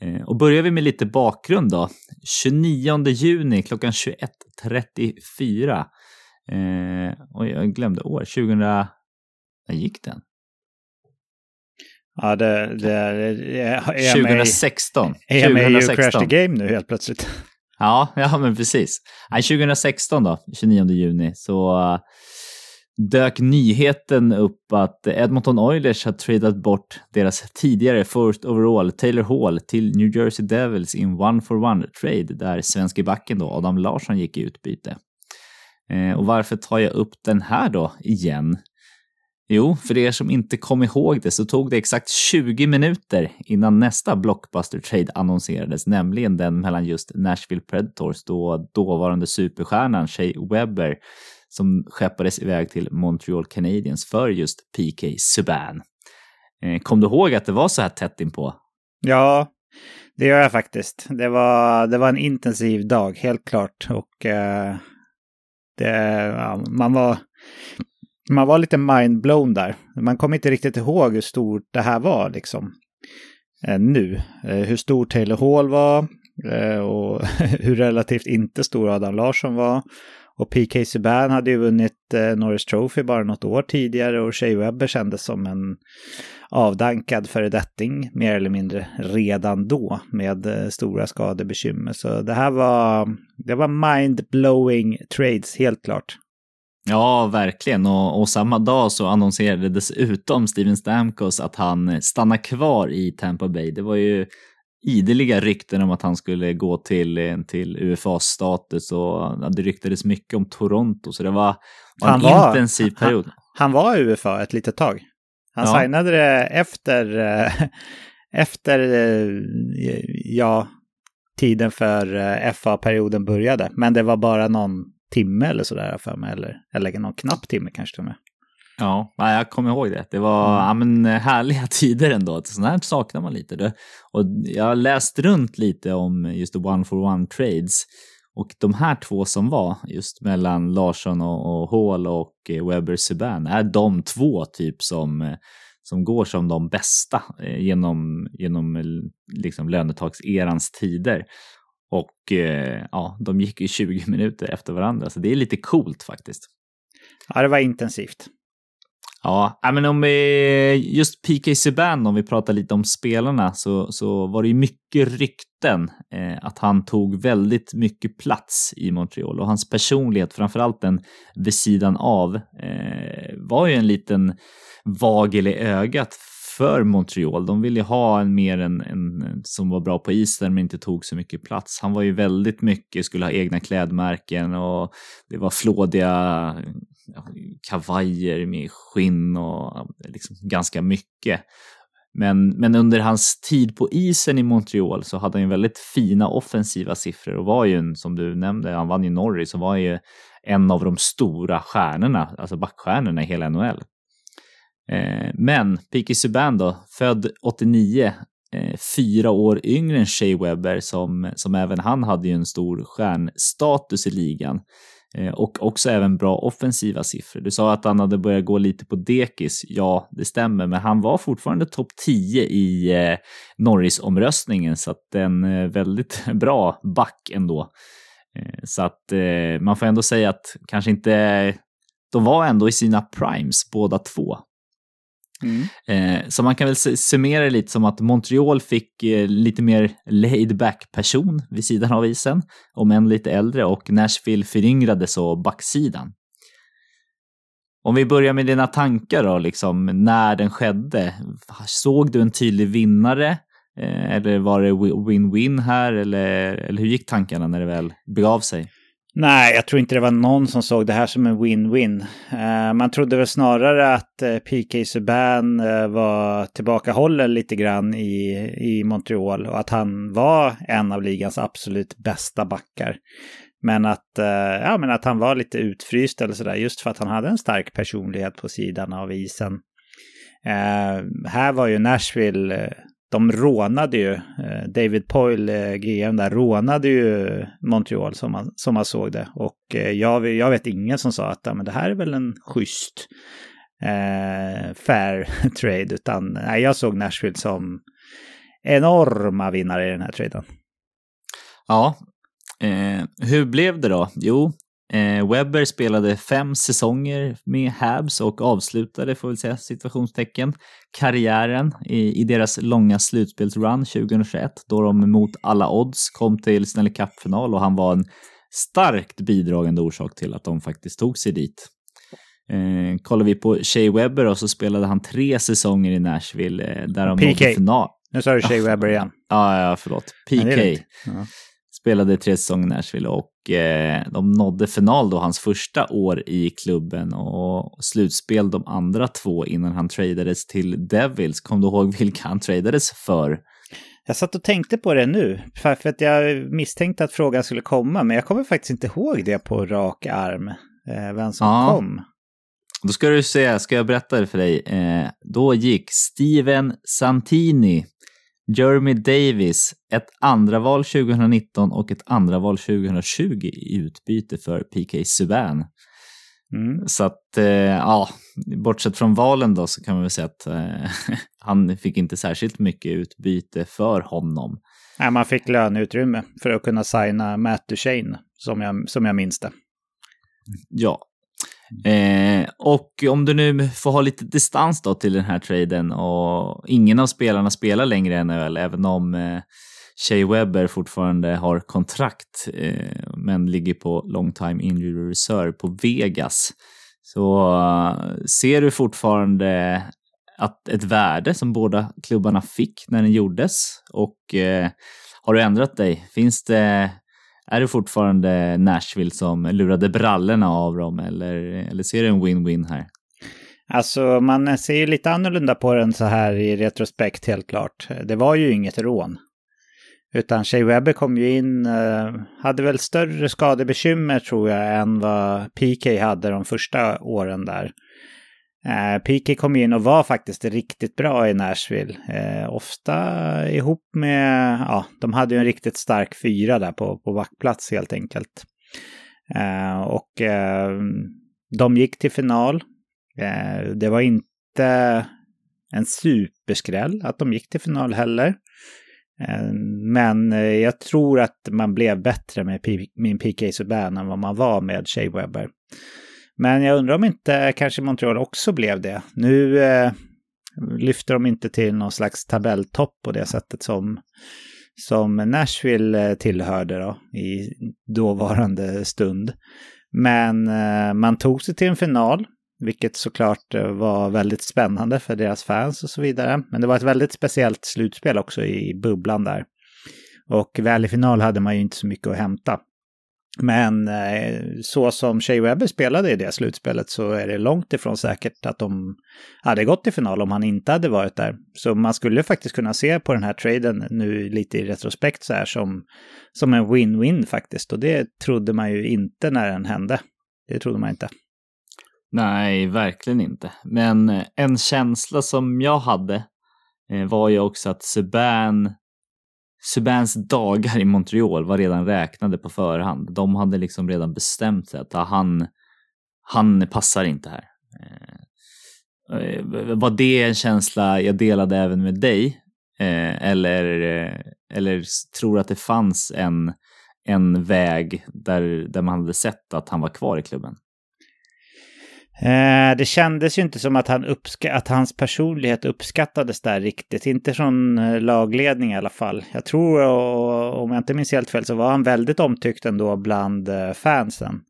Eh, och börjar vi med lite bakgrund då. 29 juni klockan 21.34. Eh, och jag glömde år, 2000... När gick den? Ja, det, det, det är 2016. Är jag med i Crash the Game nu helt plötsligt? Ja, ja men precis. 2016 då, 29 juni, så dök nyheten upp att Edmonton Oilers har tradat bort deras tidigare first overall Taylor Hall till New Jersey Devils in one for one trade där svenske backen då Adam Larsson gick i utbyte. Eh, och varför tar jag upp den här då igen? Jo, för er som inte kom ihåg det så tog det exakt 20 minuter innan nästa blockbuster trade annonserades, nämligen den mellan just Nashville Predators då dåvarande superstjärnan Shea Webber som skeppades iväg till Montreal Canadiens för just PK Subban. Eh, kom du ihåg att det var så här tätt inpå? Ja, det gör jag faktiskt. Det var, det var en intensiv dag, helt klart. Och eh, det, ja, man, var, man var lite mindblown där. Man kom inte riktigt ihåg hur stort det här var liksom. Eh, nu. Eh, hur stor Taylor Hall var eh, och hur relativt inte stor Adam Larsson var. Och PK Subban hade ju vunnit eh, Norris Trophy bara något år tidigare och Shea Webber kändes som en avdankad föredetting mer eller mindre redan då med eh, stora skadebekymmer. Så det här var, det var mind-blowing trades helt klart. Ja, verkligen. Och, och, samma dag så annonserade dessutom Steven Stamkos att han stannar kvar i Tampa Bay. Det var ju ideliga rykten om att han skulle gå till, eh, till UFA-status och det ryktades mycket om Toronto, så det var, var en var, intensiv period. Han, han var UFA ett litet tag. Han ja. signade det efter, eh, efter eh, ja, tiden för FA-perioden började. Men det var bara någon timme eller sådär för mig, eller, eller någon knapp timme kanske till och med. Ja, jag kommer ihåg det. Det var mm. ja, men, eh, härliga tider ändå. Sånt här saknar man lite. Det. Och jag har läst runt lite om just one for one trades. Och de här två som var, just mellan Larsson och, och Hall och eh, Webber Subban, är de två typ som, eh, som går som de bästa genom, genom liksom lönetagserans tider. Och ja, de gick ju 20 minuter efter varandra, så det är lite coolt faktiskt. Ja, det var intensivt. Ja, men om vi, just PK Subban, om vi pratar lite om spelarna, så, så var det ju mycket rykten eh, att han tog väldigt mycket plats i Montreal och hans personlighet, framförallt den vid sidan av, eh, var ju en liten vagel i ögat för Montreal. De ville ha en mer en, en som var bra på isen men inte tog så mycket plats. Han var ju väldigt mycket, skulle ha egna klädmärken och det var flådiga kavajer med skinn och liksom ganska mycket. Men, men under hans tid på isen i Montreal så hade han ju väldigt fina offensiva siffror och var ju, en, som du nämnde, han vann ju Norris och var ju en av de stora stjärnorna, alltså backstjärnorna i hela NHL. Eh, men Piki Subban då, född 89, eh, fyra år yngre än Shea Webber som, som även han hade ju en stor stjärnstatus i ligan. Eh, och också även bra offensiva siffror. Du sa att han hade börjat gå lite på dekis. Ja, det stämmer, men han var fortfarande topp 10 i eh, Norris-omröstningen, så att en eh, väldigt bra back ändå. Så att man får ändå säga att kanske inte... De var ändå i sina primes båda två. Mm. Eh, så man kan väl summera det lite som att Montreal fick eh, lite mer laid back person vid sidan av isen, om än lite äldre, och Nashville föryngrades och backsidan. Om vi börjar med dina tankar då, liksom när den skedde. Såg du en tydlig vinnare? Eh, eller var det win-win här? Eller, eller hur gick tankarna när det väl begav sig? Nej, jag tror inte det var någon som såg det här som en win-win. Eh, man trodde väl snarare att eh, PK Subban eh, var tillbakahållen lite grann i, i Montreal och att han var en av ligans absolut bästa backar. Men att, ja, men att han var lite utfryst eller sådär just för att han hade en stark personlighet på sidan av isen. här var ju Nashville de rånade ju, eh, David Poyle, eh, GM där, rånade ju Montreal som man, som man såg det. Och eh, jag, jag vet ingen som sa att ja, men det här är väl en schysst eh, fair trade, utan nej, jag såg Nashville som enorma vinnare i den här traden. Ja, eh, hur blev det då? Jo, Webber spelade fem säsonger med Habs och avslutade, får vi säga, situationstecken, karriären i, i deras långa slutspelsrun 2021 då de mot alla odds kom till Stanley Cup-final och han var en starkt bidragande orsak till att de faktiskt tog sig dit. Eh, kollar vi på Shea Webber och så spelade han tre säsonger i Nashville eh, där de PK. nådde final. Nu sa du Shea Webber igen. Ja, ja, förlåt. PK. Ja. spelade tre säsonger i Nashville och eh, de nådde final då hans första år i klubben och slutspel de andra två innan han tradades till Devils. Kom du ihåg vilka han tradades för? Jag satt och tänkte på det nu, för för att jag misstänkte att frågan skulle komma, men jag kommer faktiskt inte ihåg det på rak arm, eh, vem som Ja. kom. Då ska du se, ska jag berätta det för dig. Eh, då gick Steven Santini, Jeremy Davis, ett andra val 2019 och ett andra val 2020 i utbyte för PK Subban. Mm. Så att, eh, ja, bortsett från valen då så kan man väl säga att eh, han fick inte särskilt mycket utbyte för honom. Nej, man fick löneutrymme för att kunna signa Matt Duchene, som jag, som jag minns det. Ja. Eh, och om du nu får ha lite distans då till den här traden och ingen av spelarna spelar längre i NHL, även om eh, Shea Webber fortfarande har kontrakt eh, men ligger på long time injury reserve på Vegas. Så eh, ser du fortfarande att ett värde som båda klubbarna fick när den gjordes och eh, har du ändrat dig? Finns det är det fortfarande Nashville som lurade brallorna av dem eller, eller ser du en win-win här? Alltså, man ser ju lite annorlunda på den så här i retrospekt, helt klart. Det var ju inget rån. Utan Shea Webber kom ju in, eh, hade väl större skadebekymmer tror jag än vad PK hade de första åren där. Eh, PK kom in och var faktiskt riktigt bra i Nashville. Eh, ofta ihop med, ja, de hade ju en riktigt stark fyra där på, på backplats helt enkelt. Och de gick till final. Det var inte en superskräll att de gick till final heller. Eh, men eh, jag tror att man blev bättre med P- min PK Subban än vad man var med Shea Webber. Men jag undrar om inte kanske Montreal också blev det. Nu eh, lyfter de inte till någon slags tabelltopp på det sättet som, som Nashville eh, tillhörde då, i dåvarande stund. Men eh, man tog sig till en final, vilket såklart eh, var väldigt spännande för deras fans och så vidare. Men det var ett väldigt speciellt slutspel också i bubblan där. Och väl i final hade man ju inte så mycket att hämta. Men eh, så som Shea Webber spelade i det slutspelet så är det långt ifrån säkert att de hade gått till final om han inte hade varit där. Så man skulle faktiskt kunna se på den här traden nu lite i retrospekt så här som, som en win-win faktiskt. Och det trodde man ju inte när den hände. Det trodde man inte. Nej, verkligen inte. Men eh, en känsla som jag hade eh, var ju också att Subban, Subans dagar i Montreal var redan räknade på förhand. De hade liksom redan bestämt sig att ah, han, han passar inte här. Eh, eh var det en känsla jag delade även med dig? Eh, eller, eller tror att det fanns en, en väg där, där man hade sett att han var kvar i klubben? Eh, det kändes ju inte som att, han uppska- att hans personlighet uppskattades där riktigt. Inte från eh, lagledning i alla fall. Jag tror, och, om jag inte minns helt fel, så var han väldigt omtyckt ändå bland eh, fansen.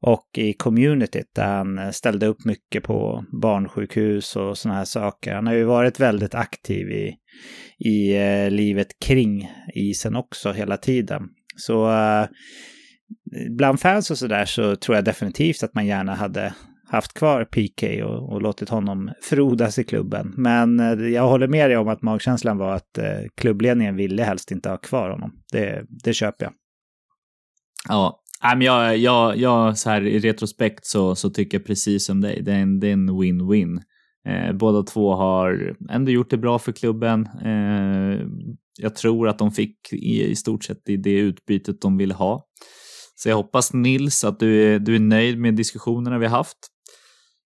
Och i communityt där han eh, ställde upp mycket på barnsjukhus och sådana här saker. Han har ju varit väldigt aktiv i, i eh, livet kring isen också hela tiden. Så eh, bland fans och sådär så tror jag definitivt att man gärna hade haft kvar PK och, och låtit honom frodas i klubben. Men eh, jag håller med dig om att magkänslan var att eh, klubbledningen ville helst inte ha kvar honom. Det, det köper jag. Ja, men jag, jag, jag så här i retrospekt så, så tycker jag precis som dig. Det är en, det är en win-win. Eh, båda två har ändå gjort det bra för klubben. Eh, jag tror att de fick i, i stort sett i det utbytet de ville ha. Så jag hoppas Nils att du är, du är nöjd med diskussionerna vi har haft.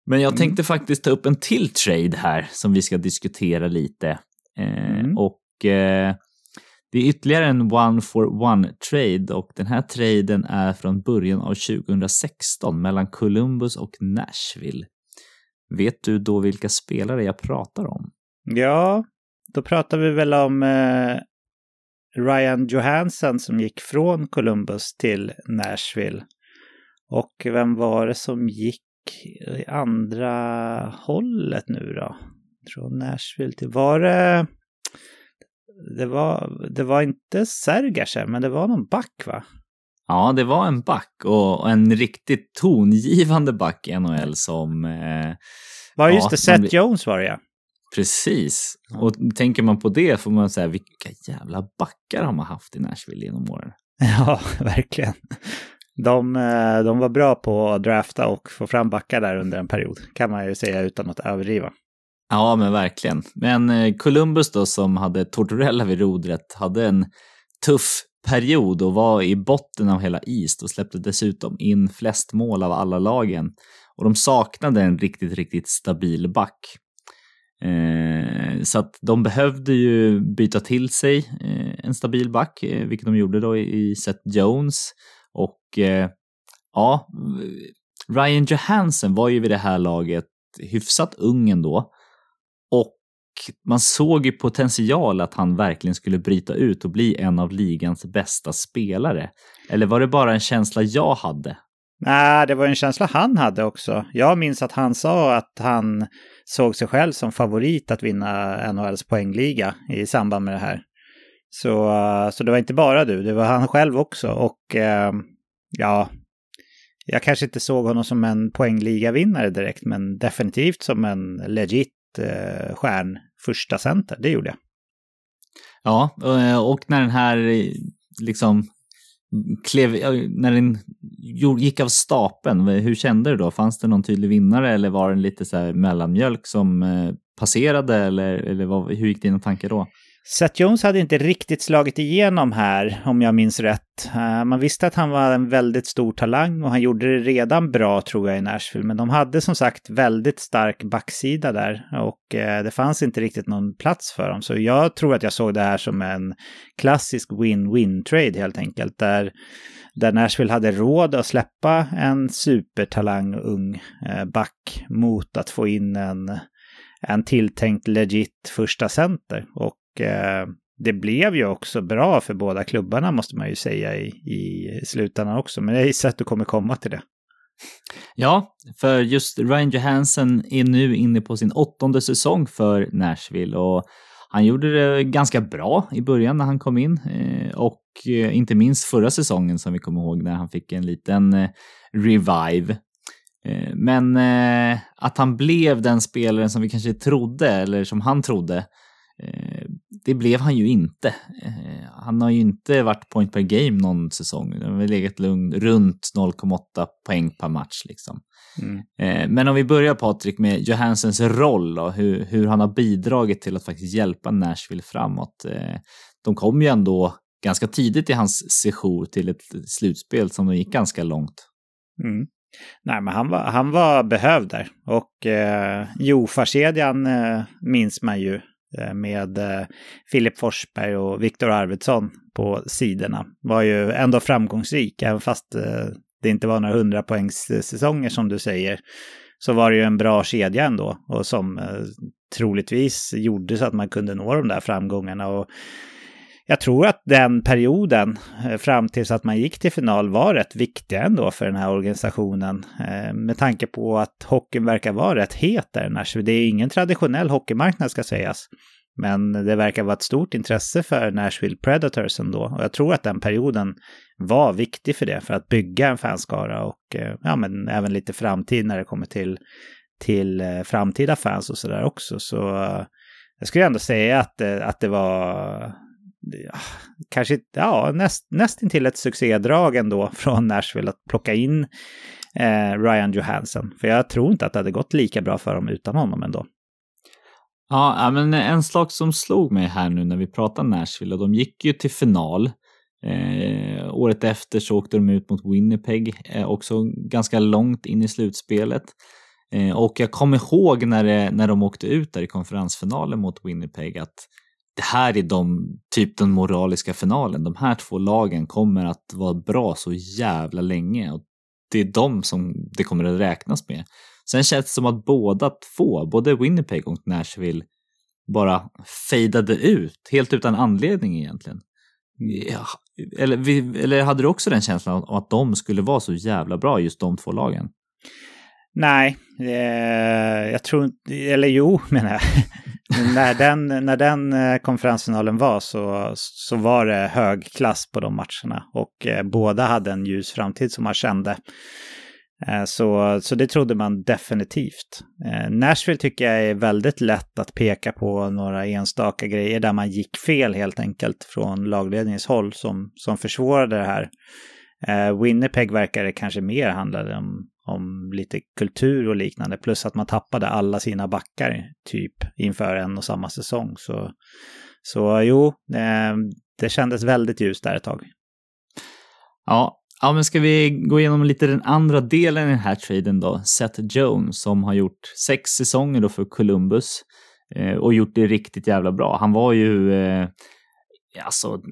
Men jag Mm. tänkte faktiskt ta upp en till trade här som vi ska diskutera lite. Eh, Mm. Och eh, Det är ytterligare en one for one-trade och den här traden är från början av 2016 mellan Columbus och Nashville. Vet du då vilka spelare jag pratar om? Ja, då pratar vi väl om eh, Ryan Johansson som gick från Columbus till Nashville. Och vem var det som gick andra hållet nu då? Från Nashville till... Var det... Det var, det var inte Sergachev, men det var någon back va? Ja, det var en back och en riktigt tongivande back i NHL som... Eh, var just ja, det, Seth Jones var det ja. Precis. Och tänker man på det får man säga vilka jävla backar har man haft i Nashville genom åren. Ja, verkligen. De, eh, de var bra på att drafta och få fram backar där under en period, kan man ju säga utan att överdriva. Ja, men verkligen. Men eh, Columbus då, som hade Tortorella vid rodret, hade en tuff period och var i botten av hela East och släppte dessutom in flest mål av alla lagen. Och de saknade en riktigt, riktigt stabil back. Eh, så att de behövde ju byta till sig eh, en stabil back, eh, vilket de gjorde då i Seth Jones. Och eh, ja, Ryan Johansson var ju vid det här laget hyfsat ung ändå. Och man såg ju potential att han verkligen skulle bryta ut och bli en av ligans bästa spelare. Eller var det bara en känsla jag hade? Nej, det var en känsla han hade också. Jag minns att han sa att han såg sig själv som favorit att vinna NHLs poängliga i samband med det här. Så, eh, så det var inte bara du, det var han själv också. Och eh, ja, jag kanske inte såg honom som en poängligavinnare direkt, men definitivt som en legit eh, stjärn första center, det gjorde jag. Ja, eh, och när den här eh, liksom klev, när den gick av stapeln, hur kände du då? Fanns det någon tydlig vinnare eller var den lite så här mellanmjölk som passerade eller, eller vad, hur gick dina tankar då? Seth Jones hade inte riktigt slagit igenom här, om jag minns rätt. Eh, man visste att han var en väldigt stor talang och han gjorde det redan bra, tror jag, i Nashville. Men de hade som sagt väldigt stark backsida där och eh, det fanns inte riktigt någon plats för dem. Så jag tror att jag såg det här som en klassisk win-win-trade helt enkelt. Där, där Nashville hade råd att släppa en supertalang ung eh, back mot att få in en en tilltänkt legit första center. Och eh, det blev ju också bra för båda klubbarna måste man ju säga i, i slutändan också. Men jag gissar att du kommer komma till det. Ja, för just Ryan Johansson är nu inne på sin åttonde säsong för Nashville och han gjorde det ganska bra i början när han kom in eh, och eh, inte minst förra säsongen som vi kommer ihåg när han fick en liten eh, revive. Men att han blev den spelaren som vi kanske trodde, eller som han trodde, det blev han ju inte. Eh, han har ju inte varit point per game någon säsong. Han har legat lugn runt 0,8 poäng per match. Liksom. Mm. Eh, men om vi börjar Patrik med Johansens roll och hur, hur han har bidragit till att faktiskt hjälpa Nashville framåt. Eh, de kom ju ändå ganska tidigt i hans sejour till ett slutspel som gick ganska långt. Mm. Nej, men han var, han var behövd där. Och eh, Jofa-kedjan eh, minns man ju Eh, Eh, med eh, Filip Forsberg och Viktor Arvidsson på sidorna. Var ju ändå framgångsrik, även fast eh, det inte var några hundrapoängssäsonger som du säger. Så var det ju en bra kedja ändå och som troligtvis gjorde så att man kunde nå de där framgångarna. Och jag tror att den perioden eh, fram tills att man gick till final var rätt viktig ändå för den här organisationen. Eh, med tanke på att hockeyn verkar vara rätt het där Nashville. Det är ingen traditionell hockeymarknad ska sägas. Men det verkar vara ett stort intresse för Nashville Predators ändå. Och jag tror att den perioden var viktig för det, för att bygga en fanskara och eh, ja, men även lite framtid när det kommer till, till framtida fans och sådär också. Så jag skulle ändå säga att, att det var ja, kanske ja, näst, nästintill ett succédrag ändå från Nashville att plocka in eh, Ryan Johansson. För jag tror inte att det hade gått lika bra för dem utan honom ändå. Ja, men en sak som slog mig här nu när vi pratar Nashville, och de gick ju till final. Eh, året efter så åkte de ut mot Winnipeg, eh, också ganska långt in i slutspelet. Eh, och jag kommer ihåg när, det, när de åkte ut där i konferensfinalen mot Winnipeg att det här är de, typ den moraliska finalen. De här två lagen kommer att vara bra så jävla länge och det är de som det kommer att räknas med. Sen känns det som att båda två, både Winnipeg och Nashville, bara fejdade ut, helt utan anledning egentligen. Ja, eller, eller hade du också den känslan av att de skulle vara så jävla bra, just de två lagen? Nej, eh, jag tror inte, eller jo menar jag när, den, när den eh, konferensfinalen var så, så var det hög klass på de matcherna. Och eh, båda hade en ljus framtid som man kände. Eh, så, så det trodde man definitivt. Eh, Nashville tycker jag är väldigt lätt att peka på några enstaka grejer där man gick fel helt enkelt från lagledningens håll som, som försvårade det här. Eh, Winnipeg verkade det kanske mer handlade om, om lite kultur och liknande, plus att man tappade alla sina backar typ inför en och samma säsong. Så, så jo, det, det kändes väldigt ljust där ett tag. Ja, Ja, men ska vi gå igenom lite den andra delen i den här traden då? Seth Jones som har gjort sex säsonger då för Columbus eh, och gjort det riktigt jävla bra. Han var ju eh, alltså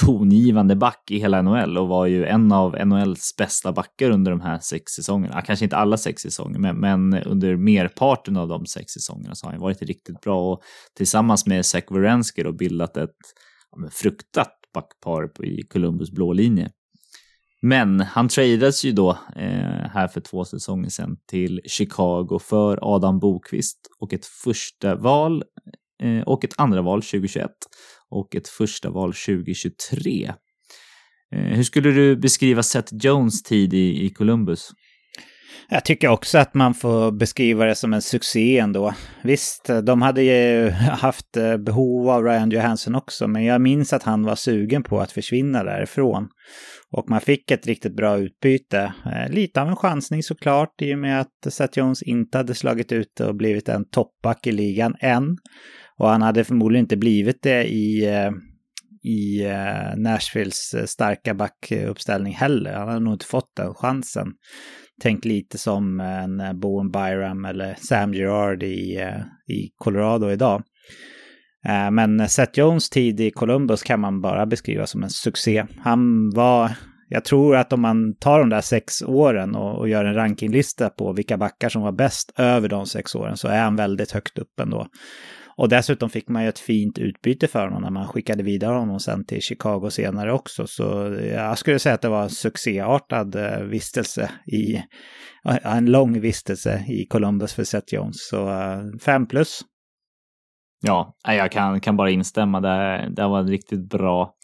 tongivande back i hela NHL och var ju en av NHLs bästa backar under de här sex säsongerna. Kanske inte alla sex säsonger, men, men under merparten av de sex säsongerna så har han varit riktigt bra och tillsammans med Zach Werenski då bildat ett ja, fruktat backpar i Columbus blå linje. Men han tradades ju då eh, här för två säsonger sedan till Chicago för Adam Bokvist och ett första val eh, och ett andra val 2021 och ett första val 2023. Eh, hur skulle du beskriva Seth Jones tid i, i Columbus? Jag tycker också att man får beskriva det som en succé ändå. Visst, eh, de hade ju haft eh, behov av Ryan Johansson också, men jag minns att han var sugen på att försvinna därifrån. Och man fick ett riktigt bra utbyte. Lite av en chansning såklart i och med att Seth Jones inte hade slagit ut och blivit en toppback i ligan än. Och han hade förmodligen inte blivit det i, eh, i eh, Nashvilles eh, starka backuppställning heller. Han hade nog inte fått den chansen. Tänk lite som en Bowen Byram eller Sam Gerard i, i Colorado idag. Men Seth Jones tid i Columbus kan man bara beskriva som en succé. Han var, jag tror att om man tar de där sex åren och, och gör en rankinglista på vilka backar som var bäst över de sex åren så är han väldigt högt upp ändå. Och dessutom fick man ju ett fint utbyte för honom när man skickade vidare honom sen till Chicago senare också. Så jag skulle säga att det var en succéartad eh, vistelse i, eh, en lång vistelse i Columbus för Seth Jones. Så eh, fem plus. Ja, jag kan, kan bara instämma. Det, det var riktigt bra.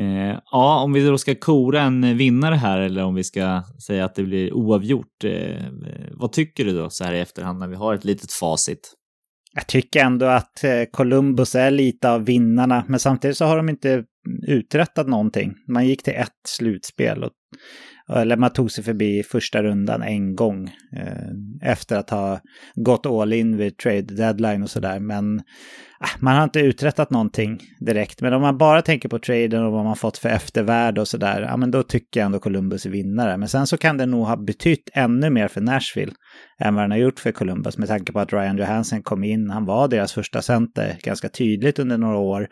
Eh, ja, om vi då ska kora en vinnare här eller om vi ska säga att det blir oavgjort. Eh, vad tycker du då så här i efterhand när vi har ett litet facit? Jag tycker ändå att eh, Columbus är lite av vinnarna, men samtidigt så har de inte uträttat någonting. Man gick till ett slutspel, och, eller man tog sig förbi första rundan en gång eh, efter att ha gått all in vid trade deadline och sådär. Men ah, man har inte uträttat någonting direkt. Men om man bara tänker på traden och vad man fått för eftervärde och sådär, ja men då tycker jag ändå Columbus är vinnare. Men sen så kan det nog ha betytt ännu mer för Nashville än vad den har gjort för Columbus med tanke på att Ryan Johansson kom in. Han var deras första center ganska tydligt under några år.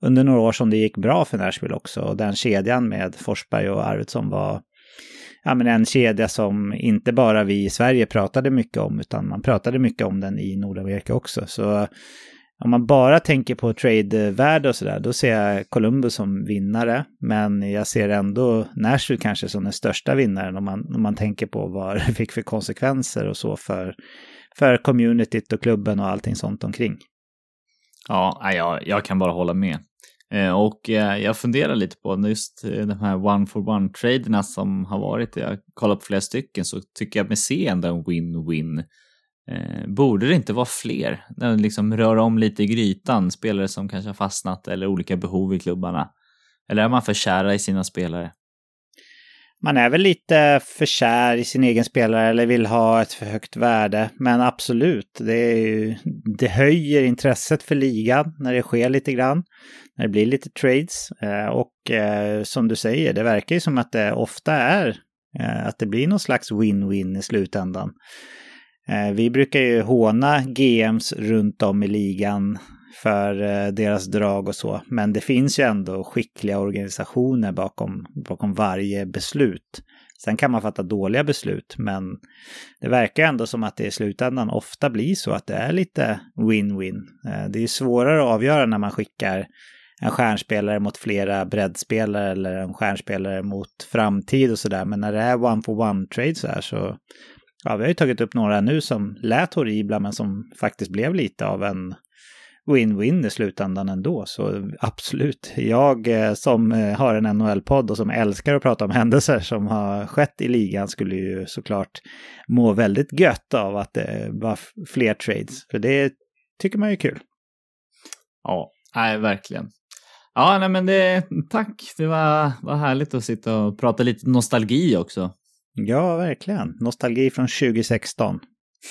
Under några år som det gick bra för Nashville också. Och den kedjan med Forsberg och Arvidsson var ja, men en kedja som inte bara vi i Sverige pratade mycket om, utan man pratade mycket om den i Nordamerika också. Så om man bara tänker på trade-värde och sådär, då ser jag Columbus som vinnare. Men jag ser ändå Nashville kanske som den största vinnaren om man, om man tänker på vad det fick för konsekvenser och så för, för communityt och klubben och allting sånt omkring. Ja, jag, jag kan bara hålla med. Eh, och eh, jag funderar lite på just eh, de här one-for-one-traderna som har varit. Jag kollar på flera stycken så tycker jag mig se ändå en win-win borde det inte vara fler? Liksom röra om lite i grytan, spelare som kanske har fastnat eller olika behov i klubbarna. Eller är man för kära i sina spelare? Man är väl lite för kär i sin egen spelare eller vill ha ett för högt värde. Men absolut, det, ju, det höjer intresset för ligan när det sker lite grann. När det blir lite trades. Eh, och eh, som du säger, det verkar ju som att det ofta är eh, att det blir någon slags win-win i slutändan. Vi brukar ju håna GMs runt om i ligan för deras drag och så. Men det finns ju ändå skickliga organisationer bakom, bakom varje beslut. Sen kan man fatta dåliga beslut, men det verkar ändå som att det i slutändan ofta blir så att det är lite win-win. Det är svårare att avgöra när man skickar en stjärnspelare mot flera breddspelare eller en stjärnspelare mot framtid och sådär. Men när det är one-for-one-trade så här så... Ja, vi har ju tagit upp några nu som lät horribla men som faktiskt blev lite av en win-win i slutändan ändå. Så absolut, jag eh, som eh, har en NHL-podd och som älskar att prata om händelser som har skett i ligan skulle ju såklart må väldigt gött av att det var fler trades. För det tycker man ju är kul. Ja, nej, verkligen. Ja, nej men det, tack. Det var, var härligt att sitta och prata lite nostalgi också. Ja, verkligen. Nostalgi från 2016.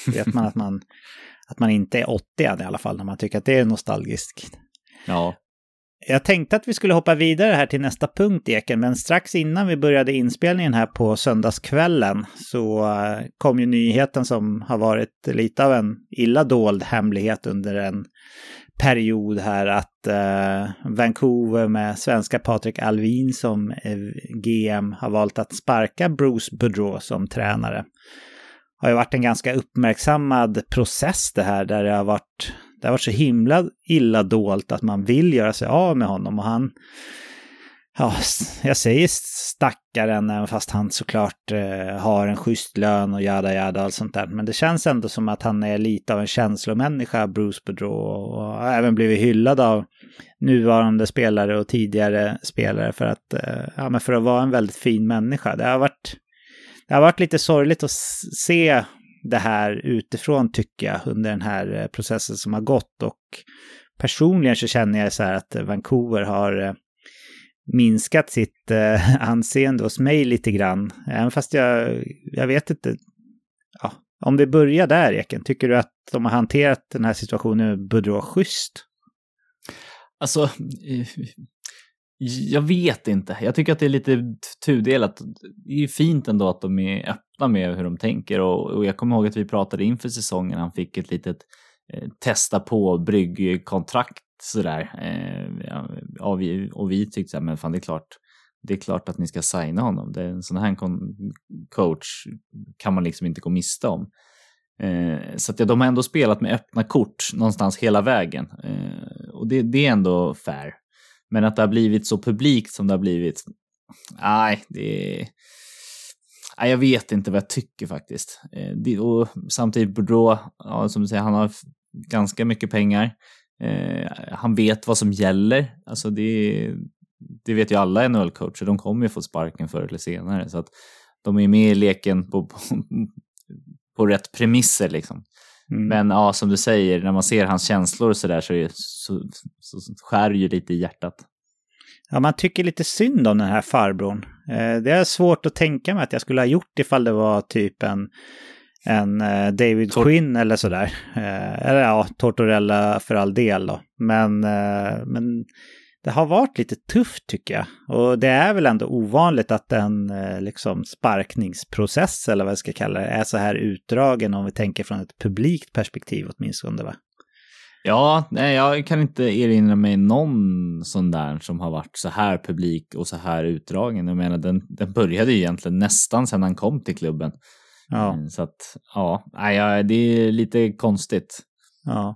Vet man att man att man inte är 80 i alla fall när man tycker att det är nostalgiskt. Ja. Jag tänkte att vi skulle hoppa vidare här till nästa punkt, Eken, men strax innan vi började inspelningen här på söndagskvällen så eh, kom ju nyheten som har varit lite av en illa dold hemlighet under en period här att eh, Vancouver med svenska Patrik Alvin som eh, GM har valt att sparka Bruce Boudreau som tränare. Det har ju varit en ganska uppmärksammad process det här där det har varit, det har varit så himla illa dolt att man vill göra sig av med honom och han, ja, jag säger stackaren även fast han såklart eh, har en schysst lön och jada jada och allt sånt där. Men det känns ändå som att han är lite av en känslomänniska, Bruce Boudreau, och har även blivit hyllad av nuvarande spelare och tidigare spelare för att, eh, ja, men för att vara en väldigt fin människa. Det har varit det har varit lite sorgligt att se det här utifrån tycker jag under den här eh, processen som har gått och personligen så känner jag så här att Vancouver har eh, minskat sitt eh, anseende hos mig lite grann. Även fast jag, jag vet inte. Ja, om det börjar där, Eken, tycker du att de har hanterat den här situationen med Boudreau schysst? Alltså, eh, jag vet inte. Jag tycker att det är lite tudelat. Det är ju fint ändå att de är öppna med hur de tänker och, och jag kommer ihåg att vi pratade inför säsongen. Han fick ett litet eh, testa på bryggkontrakt sådär. Eh, och, vi, och vi tyckte att men fan det är klart. Det är klart att ni ska signa honom. Det är en sån här coach kan man liksom inte gå miste om. Eh, så att ja, de har ändå spelat med öppna kort någonstans hela vägen. Eh, och det, det är ändå fair. Men att det har blivit så publikt som det har blivit, nej, det är... Nej, jag vet inte vad jag tycker faktiskt. Eh, och samtidigt Boudreau, ja, som du säger, han har ganska mycket pengar. Eh, han vet vad som gäller. Alltså det, det vet ju alla NHL-coacher. De kommer ju få sparken förr eller senare. Så att de är med i leken på, på, på rätt premisser liksom. Mm. Men ja, som du säger, när man ser hans känslor och sådär så, så, så, så skär det ju lite i hjärtat. Ja, man tycker lite synd om den här farbrorn. Eh, det är svårt att tänka mig att jag skulle ha gjort ifall det var typ en, en eh, David Tor Quinn eller sådär. Eh, eller ja, Tortorella för all del då. Men, men det har varit lite tufft tycker jag. Och det är väl ändå ovanligt att en liksom sparkningsprocess, eller vad jag ska kalla det, är så här utdragen om vi tänker från ett publikt perspektiv åtminstone. Va? Ja, nej, jag kan inte erinra mig någon sån där som har varit så här publik och så här utdragen. Jag menar, den, den började ju egentligen nästan sedan han kom till klubben. Ja. Mm, så att, ja, det är lite konstigt. Ja.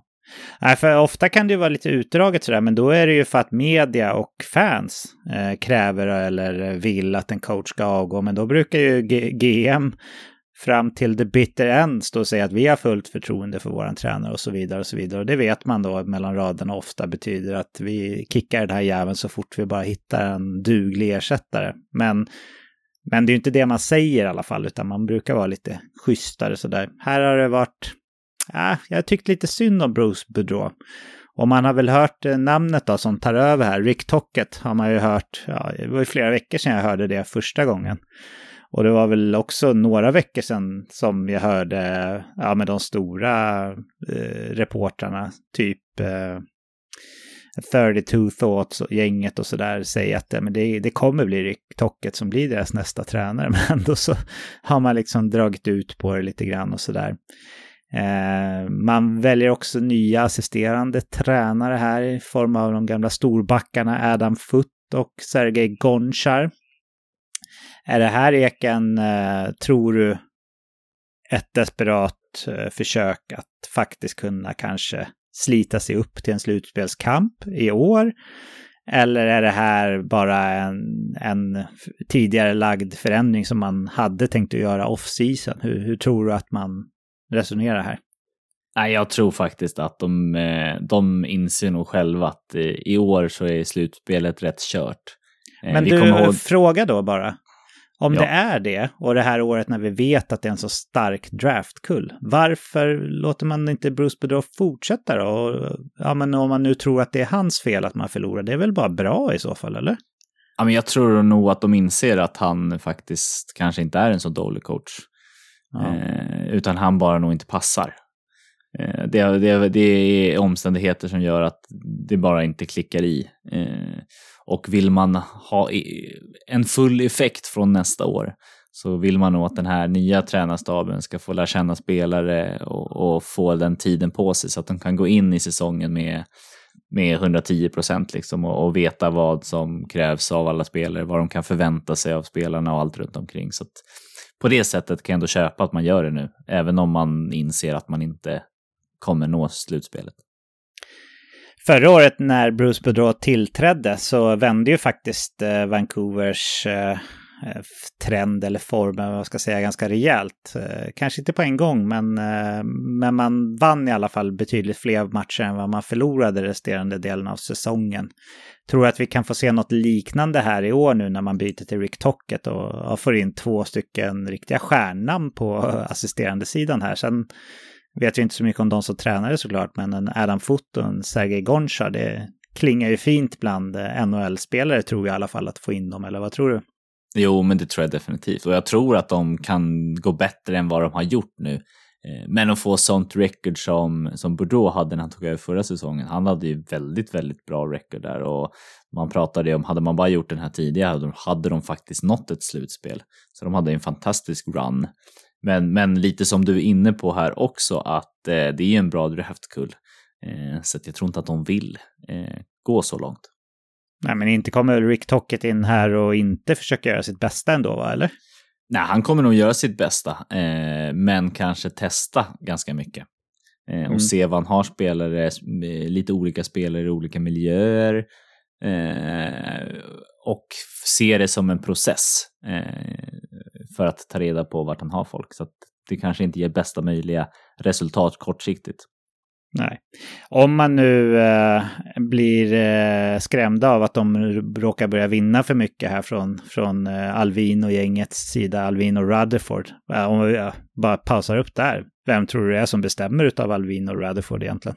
Nej, för ofta kan det ju vara lite utdraget sådär, men då är det ju för att media och fans eh, kräver eller vill att en coach ska avgå. Men då brukar ju G GM fram till the bitter end stå och säga att vi har fullt förtroende för våran tränare och så vidare och så vidare. Och det vet man då mellan raderna ofta betyder att vi kickar den här jäveln så fort vi bara hittar en duglig ersättare. Men, men det är ju inte det man säger i alla fall, utan man brukar vara lite schysstare sådär. Här har det varit, ja, jag har tyckt lite synd om Bruce Boudreau. Och man har väl hört eh, namnet då som tar över här, Rick Tocket har man ju hört, ja, det var ju flera veckor sedan jag hörde det första gången. Och det var väl också några veckor sedan som jag hörde ja, med de stora eh, reportrarna, typ eh, 32 Thoughts och gänget och sådär säga att men det, det kommer bli Rick Tocket som blir deras nästa tränare. Men ändå så har man liksom dragit ut på det lite grann och sådär. Eh, man väljer också nya assisterande tränare här i form av de gamla storbackarna Adam Foot och Sergej Gonchar. Är det här Eken, eh, tror du, ett desperat eh, försök att faktiskt kunna kanske slita sig upp till en slutspelskamp i år? Eller är det här bara en, en tidigare lagd förändring som man hade tänkt att göra off-season? Hur, hur tror du att man resonerar här? Nej, jag tror faktiskt att de, eh, de inser nog själva att eh, i år så är slutspelet rätt kört. Men du, ihåg... fråga då bara. Om ja. det är det, och det här året när vi vet att det är en så stark draftkull, varför låter man inte Bruce Bedroff fortsätta då? Och, ja, men om man nu tror att det är hans fel att man förlorar, det är väl bara bra i så fall, eller? Ja, men jag tror nog att de inser att han faktiskt kanske inte är en så dålig coach. Ja. Eh, utan han bara nog inte passar. Eh, det, det, det, är omständigheter som gör att det bara inte klickar i. Eh, och vill man ha en full effekt från nästa år så vill man nog att den här nya tränarstaben ska få lära känna spelare och, och få den tiden på sig så att de kan gå in i säsongen med, med 110 procent liksom och, och, veta vad som krävs av alla spelare, vad de kan förvänta sig av spelarna och allt runt omkring. Så på det sättet kan jag ändå köpa att man gör det nu, även om man inser att man inte kommer nå slutspelet. Förra året när Bruce Boudreau tillträdde så vände ju faktiskt eh, Vancouvers eh, eh, trend eller form, vad ska säga, ganska rejält. Kanske inte på en gång, men, men man vann i alla fall betydligt fler matcher än vad man förlorade resterande delen av säsongen. Tror att vi kan få se något liknande här i år nu när man byter till Rick Tocket och får in två stycken riktiga stjärnnamn på assisterande sidan här. Sen vet ju inte så mycket om de som tränare såklart, men en Adam Foot och en Sergej Gonchar, det klingar ju fint bland eh, NHL-spelare tror jag i alla fall att få in dem, eller vad tror du? Jo, men det tror jag definitivt. Och jag tror att de kan gå bättre än vad de har gjort nu. Eh, men att få sånt record som, som Bordeaux hade när han tog över förra säsongen. Han hade ju väldigt, väldigt bra record där och man pratade om, hade man bara gjort den här tidigare hade de faktiskt nått ett slutspel. Så de hade en fantastisk run. Men, men lite som du är inne på här också att eh, det är en bra draftkull. Eh, så jag tror inte att de vill eh, gå så långt. Nej, men inte kommer Rick Tocket in här och inte försöka göra sitt bästa ändå, va? eller? Nej, han kommer nog göra sitt bästa, eh, men kanske testa ganska mycket. Eh, och mm. se vad han har spelare, lite olika spelare i olika miljöer. Eh, och se det som en process för att ta reda på vart han har folk. Så det kanske inte ger bästa möjliga resultat kortsiktigt. Nej. Om man nu eh, blir eh, skrämd av att de råkar börja vinna för mycket här från, från eh, Alvin och gängets sida, Alvin och Rutherford. Eh, om vi bara pausar upp där, vem tror du det är som bestämmer utav Alvin och Rutherford egentligen?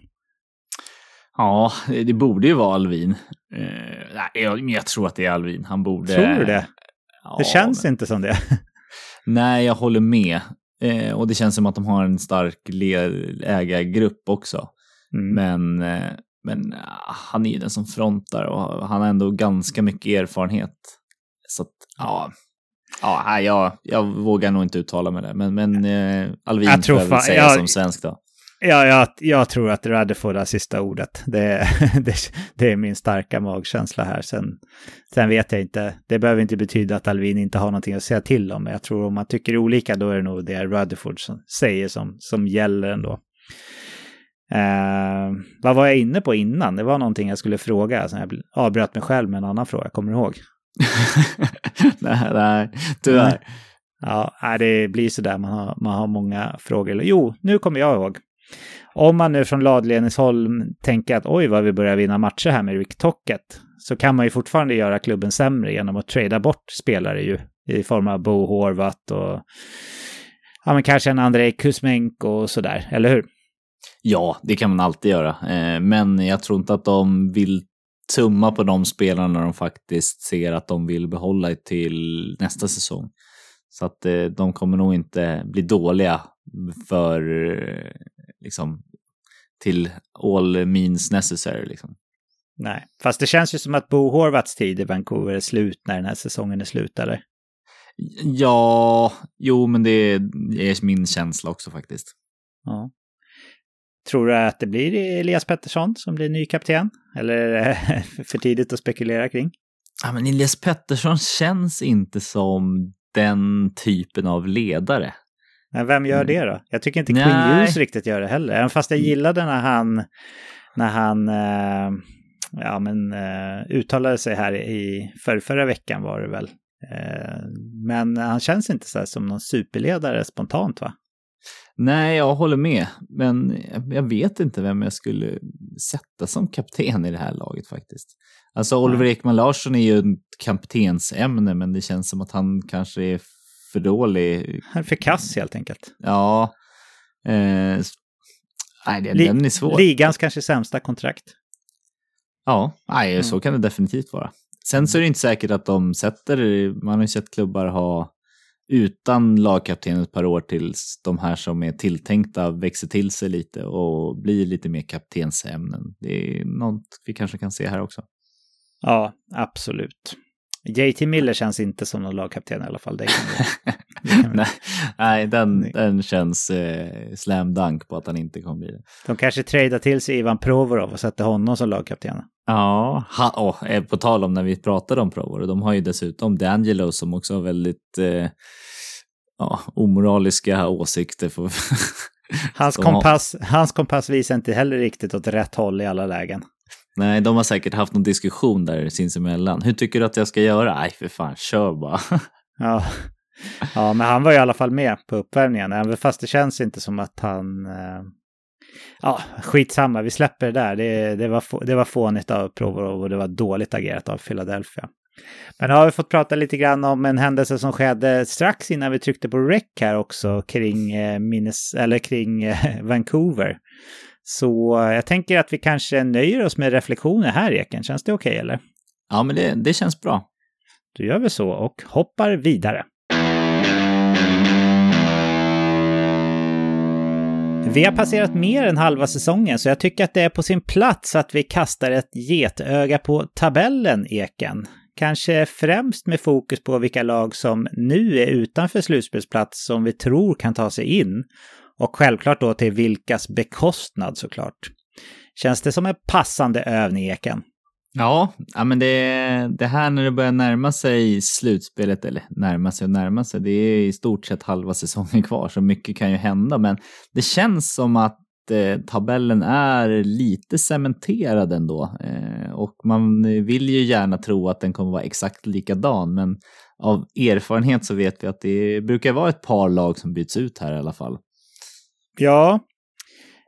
Ja, det borde ju vara Alvin. Eh, jag, jag, tror att det är Alvin. Han borde... Tror du det? Ja, det känns men... inte som det. Nej, jag håller med. Eh, och det känns som att de har en stark ägargrupp också. Mm. Men, eh, men ah, han är ju den som frontar och han har ändå ganska mycket erfarenhet. Så att, ja. Ja, jag, jag vågar nog inte uttala mig där. Men, men eh, Alvin jag tror jag väl säga jag, som svensk då. Ja, jag, jag tror att Rutherford har sista ordet. Det, det, det, är min starka magkänsla här. Sen, sen vet jag inte. Det behöver inte betyda att Alvin inte har någonting att säga till om. Jag tror om man tycker olika då är det nog det Rutherford som säger som, som gäller ändå. Uh, vad var jag inne på innan? Det var någonting jag skulle fråga. Så jag avbröt mig själv med en annan fråga. Kommer du ihåg? nej, nej, tyvärr. Ja, det blir sådär. Man har, man har många frågor. Jo, nu kommer jag ihåg. Om man nu från lagledningshåll tänker att oj vad vi börjar vinna matcher här med Rick Tocket så kan man ju fortfarande göra klubben sämre genom att trada bort spelare ju i form av Bo Horvat och ja, men kanske en Andrei Kuzmenko och sådär, eller hur? Ja, det kan man alltid göra, eh, men jag tror inte att de vill tumma på de spelarna de faktiskt ser att de vill behålla till nästa säsong. Så att eh, de kommer nog inte bli dåliga för eh, liksom till all means necessary. Liksom. Nej, fast det känns ju som att Bo Horvats tid i Vancouver är slut när den här säsongen är slut, eller? Ja, jo, men det är min känsla också faktiskt. Ja. Tror du att det blir Elias Pettersson som blir ny kapten? Eller är det för tidigt att spekulera kring? Ja, men Elias Pettersson känns inte som den typen av ledare. Men vem gör det då? Jag tycker inte Nej. Hughes riktigt gör det heller. Även fast jag gillade när han, när han eh, ja, men, eh, uttalade sig här i för, förra veckan var det väl. Eh, men han känns inte så som någon superledare spontant va? Nej, jag håller med. Men jag vet inte vem jag skulle sätta som kapten i det här laget faktiskt. Alltså Oliver Ekman Larsson är ju ett kaptensämne, men det känns som att han kanske är för dålig. Han är för kass helt enkelt. Ja. Eh, nej, den, Li den är svår. Ligans kanske sämsta kontrakt. Ja, nej, mm. så kan det definitivt vara. Sen så är det inte säkert att de sätter, man har ju sett klubbar ha utan lagkapten ett par år tills de här som är tilltänkta växer till sig lite och blir lite mer kaptensämnen. Det är något vi kanske kan se här också. Ja, absolut. JT Miller känns inte som någon lagkapten i alla fall. Det nej, nej, den, den känns eh, slam dunk på att han inte kommer bli det. De kanske tradar till sig Ivan Provorov och sätter honom som lagkapten. Ja, ha, oh, på tal om när vi pratade om Provorov, de har ju dessutom D'Angelo som också har väldigt eh, ja, omoraliska åsikter. För hans, kompass, hans kompass visar inte heller riktigt åt rätt håll i alla lägen. Nej, de har säkert haft någon diskussion där sinsemellan. Hur tycker du att jag ska göra? Nej, för fan, kör bara. ja. ja, men han var i alla fall med på uppvärmningen, även fast det känns inte som att han... Eh... Ja, skitsamma, vi släpper det där. Det, det, var, det var fånigt av Provorov och det var dåligt agerat av Philadelphia. Men nu har vi fått prata lite grann om en händelse som skedde strax innan vi tryckte på rec här också kring, eh, minnes, eller kring eh, Vancouver. Så jag tänker att vi kanske nöjer oss med reflektioner här, Eken. Känns det okej okay, eller? Ja, men det, det känns bra. Då gör vi så och hoppar vidare. Vi har passerat mer än halva säsongen så jag tycker att det är på sin plats att vi kastar ett getöga på tabellen, Eken. Kanske främst med fokus på vilka lag som nu är utanför slutspelsplats som vi tror kan ta sig in. Och självklart då till vilkas bekostnad såklart. Känns det som en passande övning, Eken? Ja, ja men det, det här när det börjar närma sig slutspelet, eller närma sig och närma sig, det är i stort sett halva säsongen kvar, så mycket kan ju hända. Men det känns som att eh, tabellen är lite cementerad ändå. Eh, och man vill ju gärna tro att den kommer vara exakt likadan, men av erfarenhet så vet vi att det brukar vara ett par lag som byts ut här i alla fall. Ja,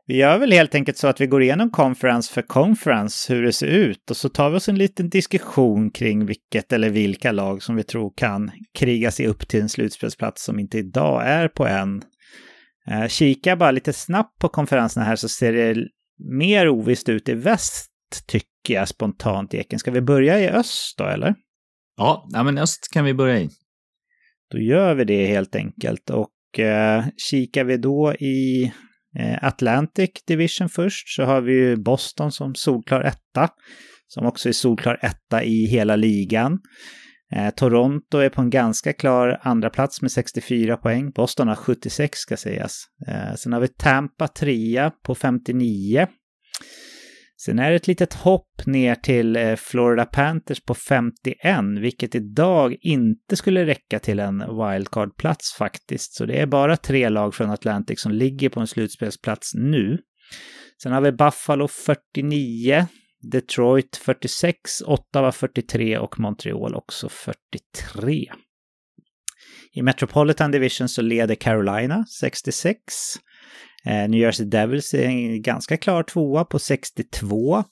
vi gör väl helt enkelt så att vi går igenom conference för conference, hur det ser ut, och så tar vi oss en liten diskussion kring vilket eller vilka lag som vi tror kan kriga sig upp till en slutspelsplats som inte idag är på en. Eh, kika bara lite snabbt på konferenserna här så ser det mer ovisst ut i väst, tycker jag spontant, Eken. Ska vi börja i öst då, eller? Ja, ja men öst kan vi börja i. Då gör vi det helt enkelt. Och eh, kikar vi då i Eh, Atlantic Division först så har vi ju Boston som solklar etta. Som också är solklar etta i hela ligan. Eh, Toronto är på en ganska klar andra plats med 64 poäng. Boston har 76 ska sägas. Eh, sen har vi Tampa trea på 59. Sen är det ett litet hopp ner till eh, Florida Panthers på 51, vilket idag inte skulle räcka till en wildcard-plats faktiskt. Så det är bara tre lag från Atlantic som ligger på en slutspelsplats nu. Sen har vi Buffalo 49, Detroit 46, Ottawa 43 och Montreal också 43. I Metropolitan Division så leder Carolina 66. Eh, New Jersey Devils är en ganska klar tvåa på 62.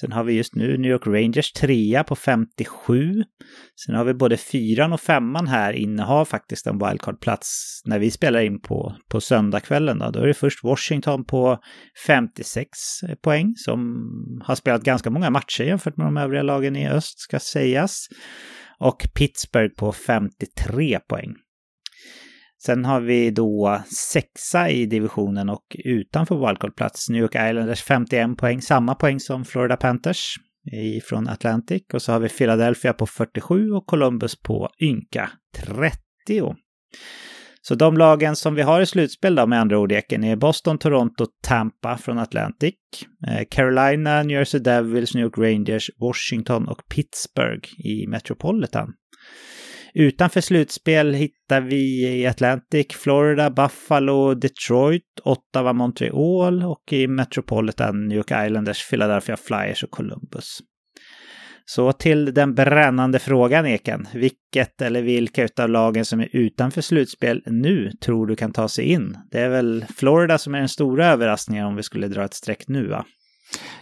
Sen har vi just nu New York Rangers trea på 57. Sen har vi både fyran och femman här innehar faktiskt en wildcard-plats när vi spelar in på, på söndagskvällen. Då. då är det först Washington på 56 poäng som har spelat ganska många matcher jämfört med de övriga lagen i öst ska sägas. Och Pittsburgh på 53 poäng. Sen har vi då sexa i divisionen och utanför wildcard-plats New York Islanders 51 poäng, samma poäng som Florida Panthers från Atlantic. Och så har vi Philadelphia på 47 och Columbus på ynka 30. Så de lagen som vi har i slutspel då med andra ord Eken är Boston, Toronto, Tampa från Atlantic, eh, Carolina, New Jersey Devils, New York Rangers, Washington och Pittsburgh i Metropolitan. Utanför slutspel hittar vi i Atlantic, Florida, Buffalo, Detroit, Ottawa, Montreal och i Metropolitan New York Islanders, Philadelphia Flyers och Columbus. Så till den brännande frågan Eken. Vilket eller vilka av lagen som är utanför slutspel nu tror du kan ta sig in? Det är väl Florida som är den stora överraskningen om vi skulle dra ett streck nu va?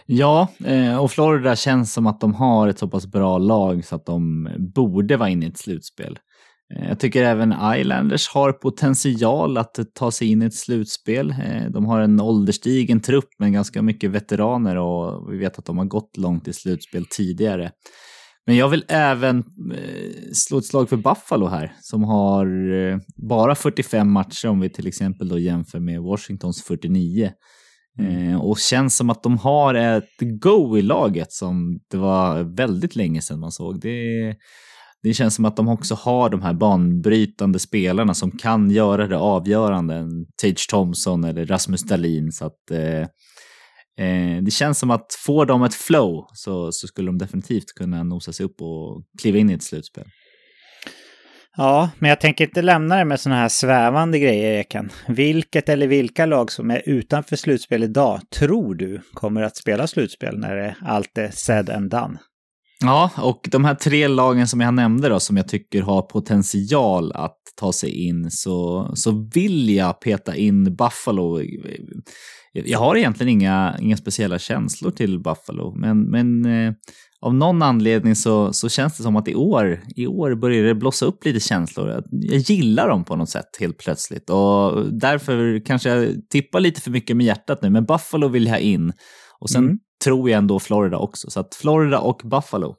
Ja, eh, och Florida känns som att de har ett så pass bra lag så att de borde vara inne i ett slutspel. Eh, jag tycker även Islanders har potential att ta sig in i ett slutspel. Eh, de har en ålderstigen trupp med ganska mycket veteraner och vi vet att de har gått långt i slutspel tidigare. Men jag vill även slå ett slag för Buffalo här, som har bara 45 matcher om vi till exempel då jämför med Washingtons 49. Eh, och känns som att de har ett go i laget som det var väldigt länge sedan man såg. Det, det känns som att de också har de här banbrytande spelarna som kan göra det avgörande. Tage Thompson eller Rasmus Dahlin. Så att, eh, eh, det känns som att får de ett flow så, så skulle de definitivt kunna nosa sig upp och kliva in i ett slutspel. Ja, men jag tänker inte lämna det med sådana här svävande grejer, Eken. Vilket eller vilka lag som är utanför slutspel idag tror du kommer att spela slutspel när det allt är said and done? Ja, och de här tre lagen som jag nämnde då, som jag tycker har potential att ta sig in, så, så vill jag peta in Buffalo. Jag har egentligen inga, inga speciella känslor till Buffalo, men, men eh, av någon anledning så, så känns det som att i år, i år börjar det blossa upp lite känslor. Jag gillar dem på något sätt helt plötsligt och därför kanske jag tippar lite för mycket med hjärtat nu. Men Buffalo vill jag in och sen mm. tror jag ändå Florida också. Så att Florida och Buffalo.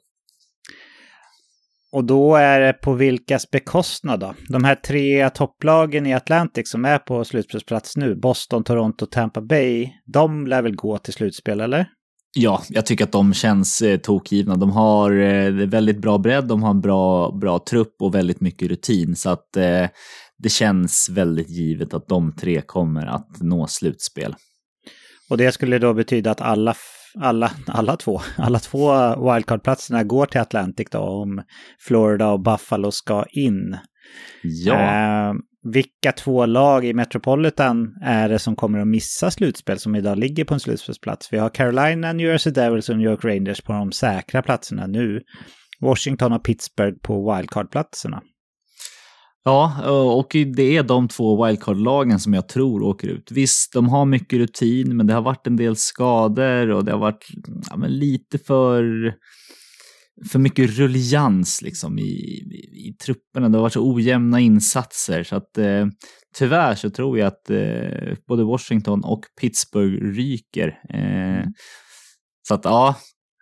Och då är det på vilkas bekostnad då? De här tre topplagen i Atlantic som är på slutspelsplats nu, Boston, Toronto, Tampa Bay, de lär väl gå till slutspel, eller? Ja, jag tycker att de känns eh, tokgivna. De har eh, väldigt bra bredd, de har en bra, bra trupp och väldigt mycket rutin. Så att eh, det känns väldigt givet att de tre kommer att nå slutspel. Och det skulle då betyda att alla, alla, alla två, alla två wildcard-platserna går till Atlantic då om Florida och Buffalo ska in. Ja. Vilka två lag i Metropolitan är det som kommer att missa slutspel som idag ligger på en slutspelsplats? Vi har Carolina, New Jersey Devils och New York Rangers på de säkra platserna nu. Washington och Pittsburgh på wildcard-platserna. Ja, och det är de två wildcard-lagen som jag tror åker ut. Visst, de har mycket rutin, men det har varit en del skador och det har varit ja, lite för för mycket rullians liksom i, i, i, trupperna. Det har varit så ojämna insatser så att eh, tyvärr så tror jag att eh, både Washington och Pittsburgh ryker. Eh, så att ja,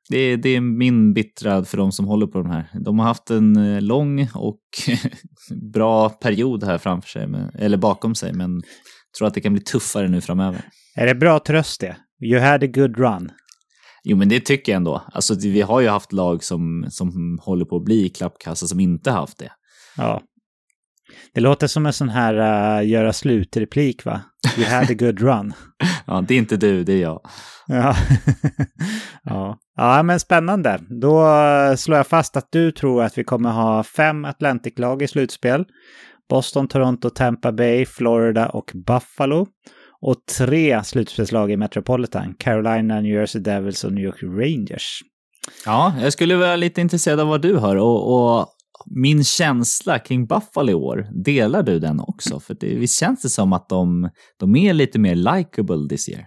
det, det, är min bittra för de som håller på de här. De har haft en eh, lång och bra period här framför sig, eller bakom sig, men tror att det kan bli tuffare nu framöver. Är det bra tröst det? You had a good run. Jo, men det tycker jag ändå. Alltså, vi har ju haft lag som, som håller på att bli klappkassa som inte haft det. Ja. Det låter som en sån här uh, göra slut-replik, va? You had a good run. ja, det är inte du, det är jag. Ja. ja. ja, men spännande. Då uh, slår jag fast att du tror att vi kommer ha fem Atlantic-lag i slutspel. Boston, Toronto, Tampa Bay, Florida och Buffalo och tre slutspelslag i Metropolitan. Carolina, New Jersey Devils och New York Rangers. Ja, jag skulle vara lite intresserad av vad du hör och, och min känsla kring Buffalo i år, delar du den också? För det, visst känns det som att de, de är lite mer likable this year?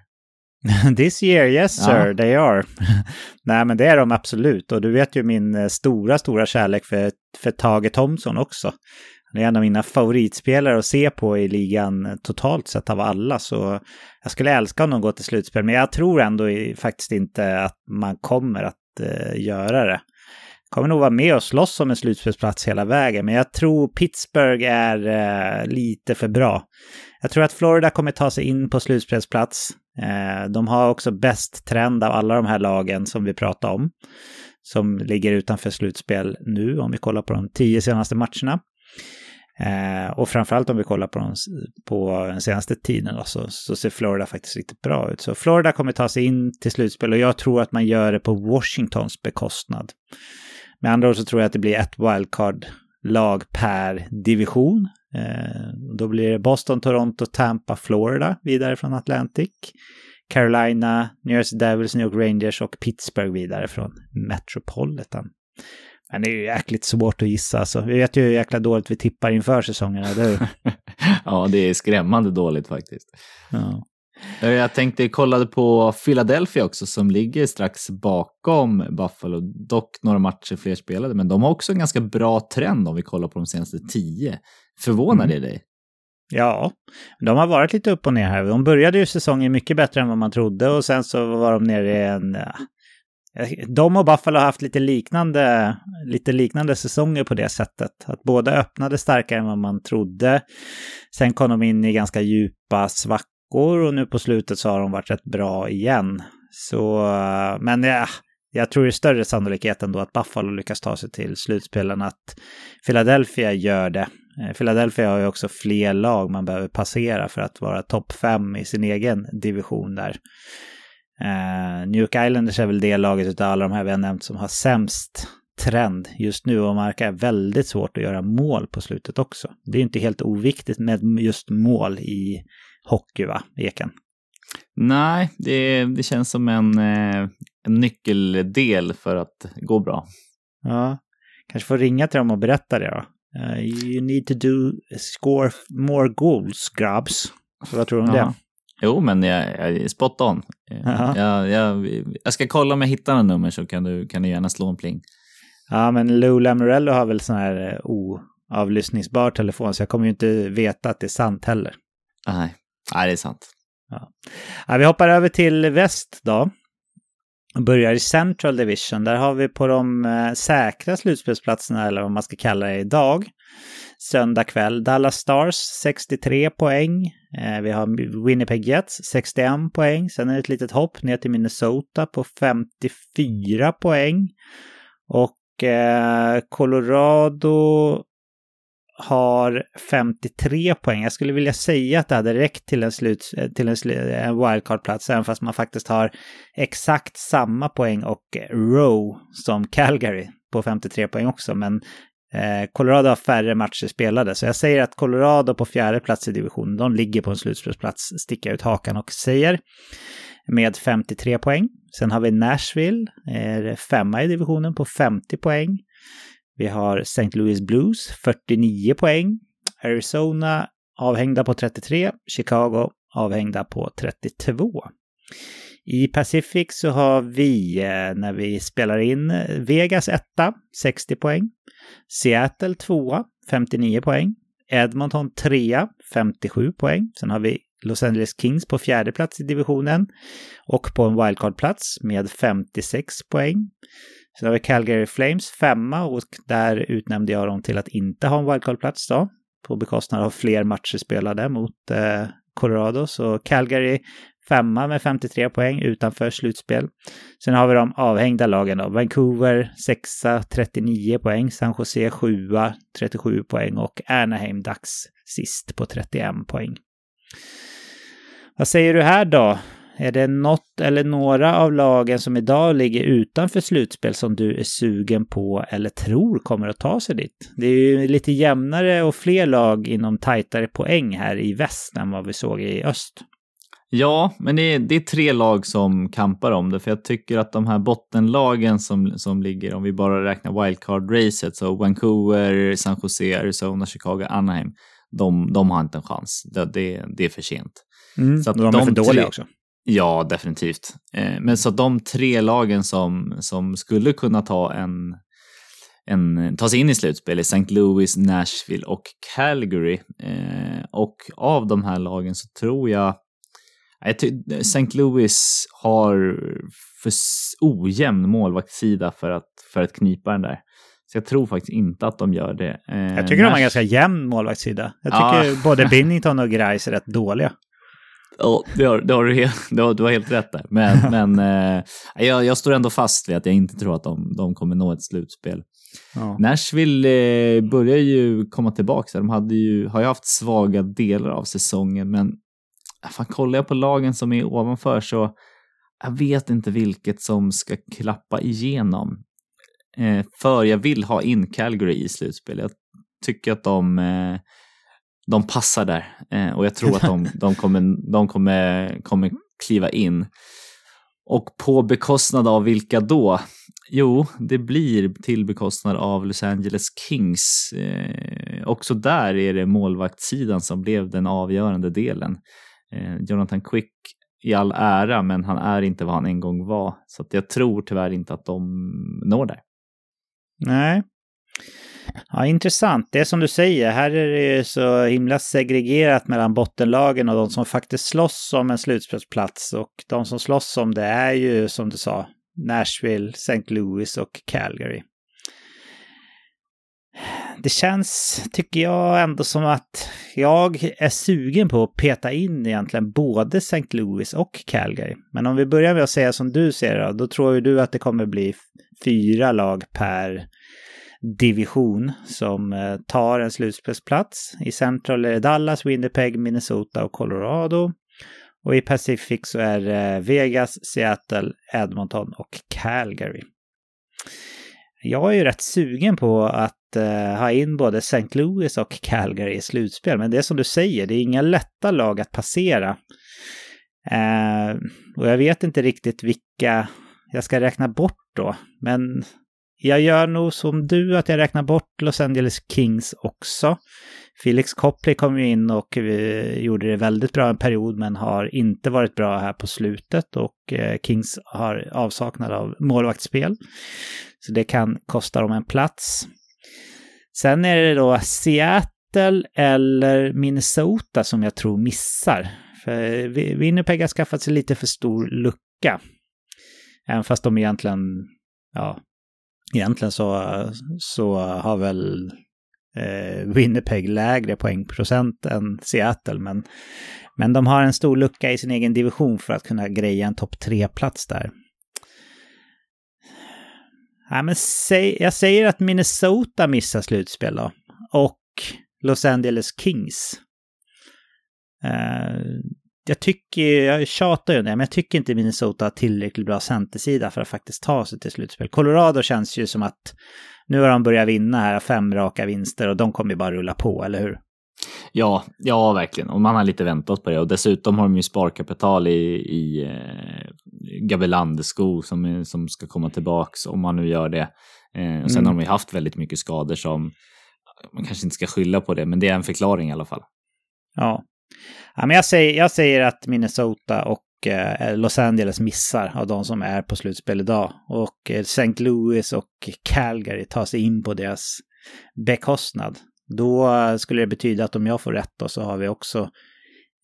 This year, yes sir, ja. they are. Nej, men det är de absolut. Och du vet ju min eh, stora, stora kärlek för, för Tage Thompson också. Det är en av mina favoritspelare att se på i ligan totalt sett av alla. Så jag skulle älska om de går till slutspel. Men jag tror ändå faktiskt inte att man kommer att eh, göra det. Kommer nog vara med och slåss om en slutspelsplats hela vägen. Men jag tror Pittsburgh är eh, lite för bra. Jag tror att Florida kommer ta sig in på slutspelsplats. Eh, de har också bäst trend av alla de här lagen som vi pratade om. Som ligger utanför slutspel nu om vi kollar på de tio senaste matcherna. Eh, och framförallt om vi kollar på, de, på den senaste tiden då, så, så ser Florida faktiskt riktigt bra ut. Så Florida kommer ta sig in till slutspel och jag tror att man gör det på Washingtons bekostnad. Med andra ord så tror jag att det blir ett wildcard-lag per division. Eh, då blir det Boston, Toronto, Tampa, Florida vidare från Atlantic. Carolina, New Jersey Devils, New York Rangers och Pittsburgh vidare från Metropolitan. Men det är ju jäkligt svårt att gissa. Alltså. Vi vet ju hur jäkla dåligt vi tippar inför säsongerna. Det ja, det är skrämmande dåligt faktiskt. Ja. Jag tänkte, kollade på Philadelphia också som ligger strax bakom Buffalo. Dock några matcher fler spelade, men de har också en ganska bra trend om vi kollar på de senaste tio. Förvånar mm. det dig? Ja, de har varit lite upp och ner här. De började ju säsongen mycket bättre än vad man trodde och sen så var de nere i en... De och Buffalo har haft lite liknande, lite liknande säsonger på det sättet. Att båda öppnade starkare än vad man trodde. Sen kom de in i ganska djupa svackor och nu på slutet så har de varit rätt bra igen. Så, men ja, jag tror det är större sannolikhet ändå att Buffalo lyckas ta sig till slutspelen att Philadelphia gör det. Eh, Philadelphia har ju också fler lag man behöver passera för att vara topp fem i sin egen division där. Uh, New York Islanders är väl det laget av alla de här vi har nämnt som har sämst trend just nu och markar väldigt svårt att göra mål på slutet också. Det är inte helt oviktigt med just mål i hockey, va, Eken? Nej, det, det känns som en, eh, en nyckeldel för att gå bra. Ja, kanske får ringa till dem och berätta det då. Uh, you need to do score more goals, grabs. Så vad tror du om ja. det? Jo, men jag, jag är spot on. Jag, jag, jag, ska kolla om jag hittar en nummer så kan du, kan du gärna slå en pling. Ja, men Lou Lamorello har väl sån här eh, oavlyssningsbar telefon så jag kommer ju inte veta att det är sant heller. Nej, Nej det är sant. Ja. Ja, vi hoppar över till väst då börjar i Central Division. Där har vi på de eh, säkra slutspelsplatserna, eller vad man ska kalla det idag, söndag kväll. Dallas Stars 63 poäng. Eh, vi har Winnipeg Jets 61 poäng. Sen är det ett litet hopp ner till Minnesota på 54 poäng. Och eh, Colorado har 53 poäng. Jag skulle vilja säga att det hade räckt till en, slut, eh, till en, en wildcard-plats, även fast man faktiskt har exakt samma poäng och row som Calgary på 53 poäng också. Men Eh, Colorado har färre matcher spelade, så jag säger att Colorado på fjärde plats i divisionen, de ligger på en slutspelsplats, sticker ut hakan och säger med 53 poäng. Sen har vi Nashville, är femma i divisionen på 50 poäng. Vi har St. Louis Blues 49 poäng. Arizona avhängda på 33. Chicago avhängda på 32. I Pacific så har vi, eh, när vi spelar in, eh, Vegas 1, 60 poäng. Seattle 2, 59 poäng. Edmonton 3, 57 poäng. Sen har vi Los Angeles Kings på fjärde plats i divisionen och på en wildcard-plats med 56 poäng. Sen har vi Calgary Flames femma och där utnämnde jag dem till att inte ha en wildcard-plats då. På bekostnad av fler matcher spelade mot eh, Colorado. Så Calgary femma med 53 poäng utanför slutspel. Sen har vi de avhängda lagen då. Vancouver sexa, 39 poäng. San Jose sjua, 37 poäng och Anaheim dags sist på 31 poäng. Vad säger du här då? Är det något eller några av lagen som idag ligger utanför slutspel som du är sugen på eller tror kommer att ta sig dit? Det är ju lite jämnare och fler lag inom tajtare poäng här i väst än vad vi såg i öst. Ja, men det är, det är tre lag som kampar om det, för jag tycker att de här bottenlagen som, som ligger, om vi bara räknar wildcard-racet, så Vancouver, San Jose, Arizona, Chicago, Anaheim, de, de har inte en chans. Det, det, det är för sent. Mm, så att de, de är för dåliga tre, också. Ja, definitivt. Eh, men så de tre lagen som, som skulle kunna ta en, en, ta sig in i slutspel är St. Louis, Nashville och Calgary. Eh, och av de här lagen så tror jag St. Louis har för ojämn målvaktssida för att, för att knipa den där. Så jag tror faktiskt inte att de gör det. Eh, jag tycker Nash... de har ganska jämn målvaktssida. Jag tycker ja. både Binnington och Grice är rätt dåliga. Ja, det har, det har du, helt, det har, du har helt rätt där. Men, men eh, jag, jag, står ändå fast vid att jag inte tror att de, de kommer nå ett slutspel. Ja. Nashville eh, börjar ju komma tillbaka. De hade ju, har ju haft svaga delar av säsongen, men fan, kollar jag på lagen som är ovanför så jag vet inte vilket som ska klappa igenom. Eh, för jag vill ha in Calgary i slutspel. Jag tycker att de, eh, de passar där eh, och jag tror att de, de, kommer, de kommer, kommer kliva in. Och på bekostnad av vilka då? Jo, det blir till bekostnad av Los Angeles Kings. Eh, också där är det målvaktssidan som blev den avgörande delen. Eh, Jonathan Quick i all ära, men han är inte vad han en gång var. Så jag tror tyvärr inte att de når där. Nej. Ja, intressant. Det är som du säger, här är det ju så himla segregerat mellan bottenlagen och de som faktiskt slåss om en slutspelsplats. Och de som slåss om det är ju, som du sa, Nashville, St. Louis och Calgary. Det känns, tycker jag, ändå som att jag är sugen på att peta in egentligen både St. Louis och Calgary. Men om vi börjar med att säga som du ser det, då tror ju du att det kommer bli fyra lag per division som eh, tar en slutspelsplats. I Central är det Dallas, Winnipeg, Minnesota och Colorado. Och i Pacific så är det eh, Vegas, Seattle, Edmonton och Calgary. Jag är ju rätt sugen på att eh, ha in både St. Louis och Calgary i slutspel. Men det är som du säger, det är inga lätta lag att passera. Eh, och jag vet inte riktigt vilka jag ska räkna bort då. Men jag gör nog som du, att jag räknar bort Los Angeles Kings också. Felix Copley kom ju in och gjorde det väldigt bra en period men har inte varit bra här på slutet och eh, Kings har avsaknad av målvaktsspel. Så det kan kosta dem en plats. Sen är det då Seattle eller Minnesota som jag tror missar. För eh, Winnipeg har skaffat sig lite för stor lucka. Även fast de egentligen, ja, egentligen så, så har väl Eh, Winnipeg lägre poängprocent än Seattle. Men, men de har en stor lucka i sin egen division för att kunna greja en topp tre-plats där. Ja, men säg, jag säger att Minnesota missar slutspel då. Och Los Angeles Kings. Uh, jag tycker, jag tjatar ju det, men jag tycker inte Minnesota har tillräckligt bra centersida för att faktiskt ta sig till slutspel. Colorado känns ju som att nu har de börjat vinna här, fem raka vinster och de kommer ju bara rulla på, eller hur? Ja, ja verkligen. Och man har lite väntat på det. Och dessutom har de ju sparkapital i, i eh, Gabelandesko som, som ska komma tillbaks om man nu gör det. Eh, och sen mm. har de ju haft väldigt mycket skador som man kanske inte ska skylla på det, men det är en förklaring i alla fall. Ja, ja men jag, säger, jag säger att Minnesota och Eh, Los Angeles missar av de som är på slutspel idag. Och eh, St. Louis och Calgary tar sig in på deras bekostnad. Då skulle det betyda att om jag får rätt då så har vi också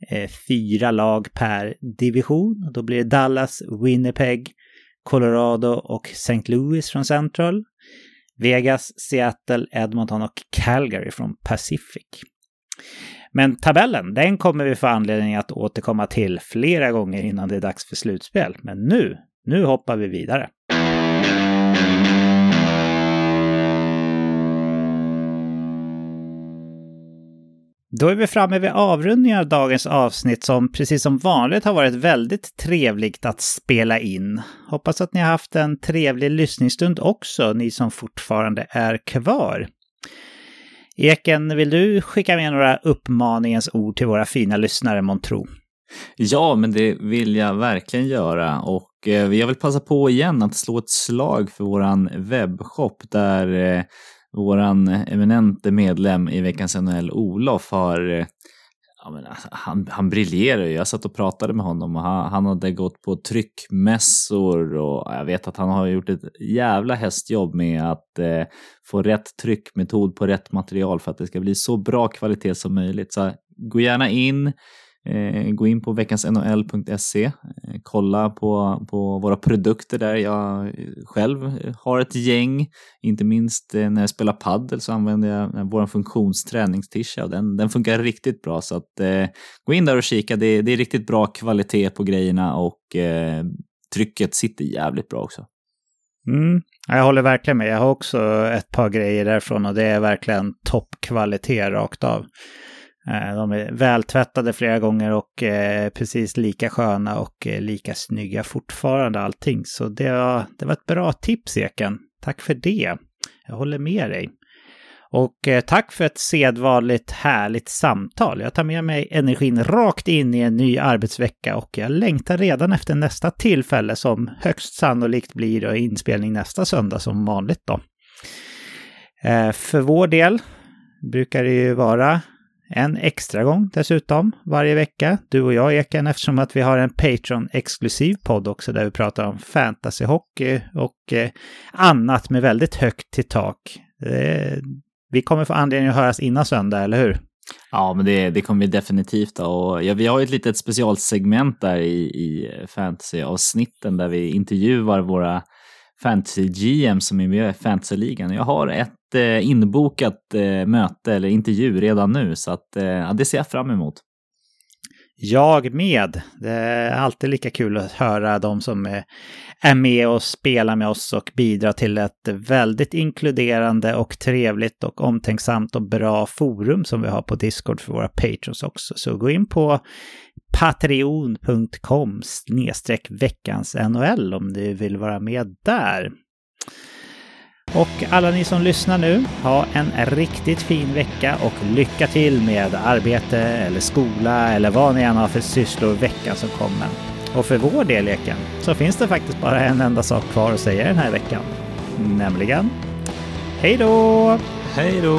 eh, fyra lag per division. Då blir det Dallas, Winnipeg, Colorado och St. Louis från Central. Vegas, Seattle, Edmonton och Calgary från Pacific. Men tabellen, den kommer vi få anledning att återkomma till flera gånger innan det är dags för slutspel. Men nu, nu hoppar vi vidare. Då är vi framme vid avrundningen av dagens avsnitt som precis som vanligt har varit väldigt trevligt att spela in. Hoppas att ni har haft en trevlig lyssningsstund också, ni som fortfarande är kvar. Eken, vill du skicka med några uppmaningens ord till våra fina lyssnare, månntro? Ja, men det vill jag verkligen göra och eh, jag vill passa på igen att slå ett slag för våran webbshop där vår våran eminente medlem i veckans NHL, Olof, har eh, ja, men, alltså, han, han briljerar ju. Jag satt och pratade med honom och han, han hade gått på tryckmässor och jag vet att han har gjort ett jävla hästjobb med att eh, få rätt tryckmetod på rätt material för att det ska bli så bra kvalitet som möjligt. Så gå gärna in, Eh, gå in på veckansnhl.se, eh, kolla på, på våra produkter där. Jag eh, själv eh, har ett gäng, inte minst eh, när jag spelar paddel så använder jag vår funktionsträningstisha och den, den funkar riktigt bra. Så att, eh, gå in där och kika, det, det är riktigt bra kvalitet på grejerna och eh, trycket sitter jävligt bra också. Mm, jag håller verkligen med. Jag har också ett par grejer därifrån och det är verkligen toppkvalitet rakt av. Eh, de är vältvättade flera gånger och eh, precis lika sköna och eh, lika snygga fortfarande allting. Så det var, det var ett bra tips Eken. Tack för det. Jag håller med dig. Och tack för ett sedvanligt härligt samtal. Jag tar med mig energin rakt in i en ny arbetsvecka och jag längtar redan efter nästa tillfälle som högst sannolikt blir inspelning nästa söndag som vanligt då. För vår del brukar det ju vara en extra gång dessutom varje vecka, du och jag Eken, eftersom att vi har en Patreon-exklusiv podd också där vi pratar om fantasyhockey och eh, annat med väldigt högt till tak. Eh, vi kommer få anledning att höras innan söndag, eller hur? Ja, men det, det kommer vi definitivt ha. ja, vi har ju ett litet specialsegment där i, i fantasy-avsnitten där vi intervjuar våra fantasy-GM som är med i fantasyligan. Jag har ett Eh, inbokat eh, möte eller intervju redan nu så att eh, det ser jag fram emot. Jag med. Det är alltid lika kul att höra de som är med och spelar med oss och bidrar till ett väldigt inkluderande och trevligt och omtänksamt och bra forum som vi har på Discord för våra patrons också. Så gå in på patreon.com snedstreck veckans NHL om du vill vara med där. Och alla ni som lyssnar nu, ha en riktigt fin vecka och lycka till med arbete eller skola eller vad ni än har för sysslor veckan som kommer. Och för vår del, Eken, så finns det faktiskt bara en enda sak kvar att säga den här veckan. Nämligen Hej då! Hej då!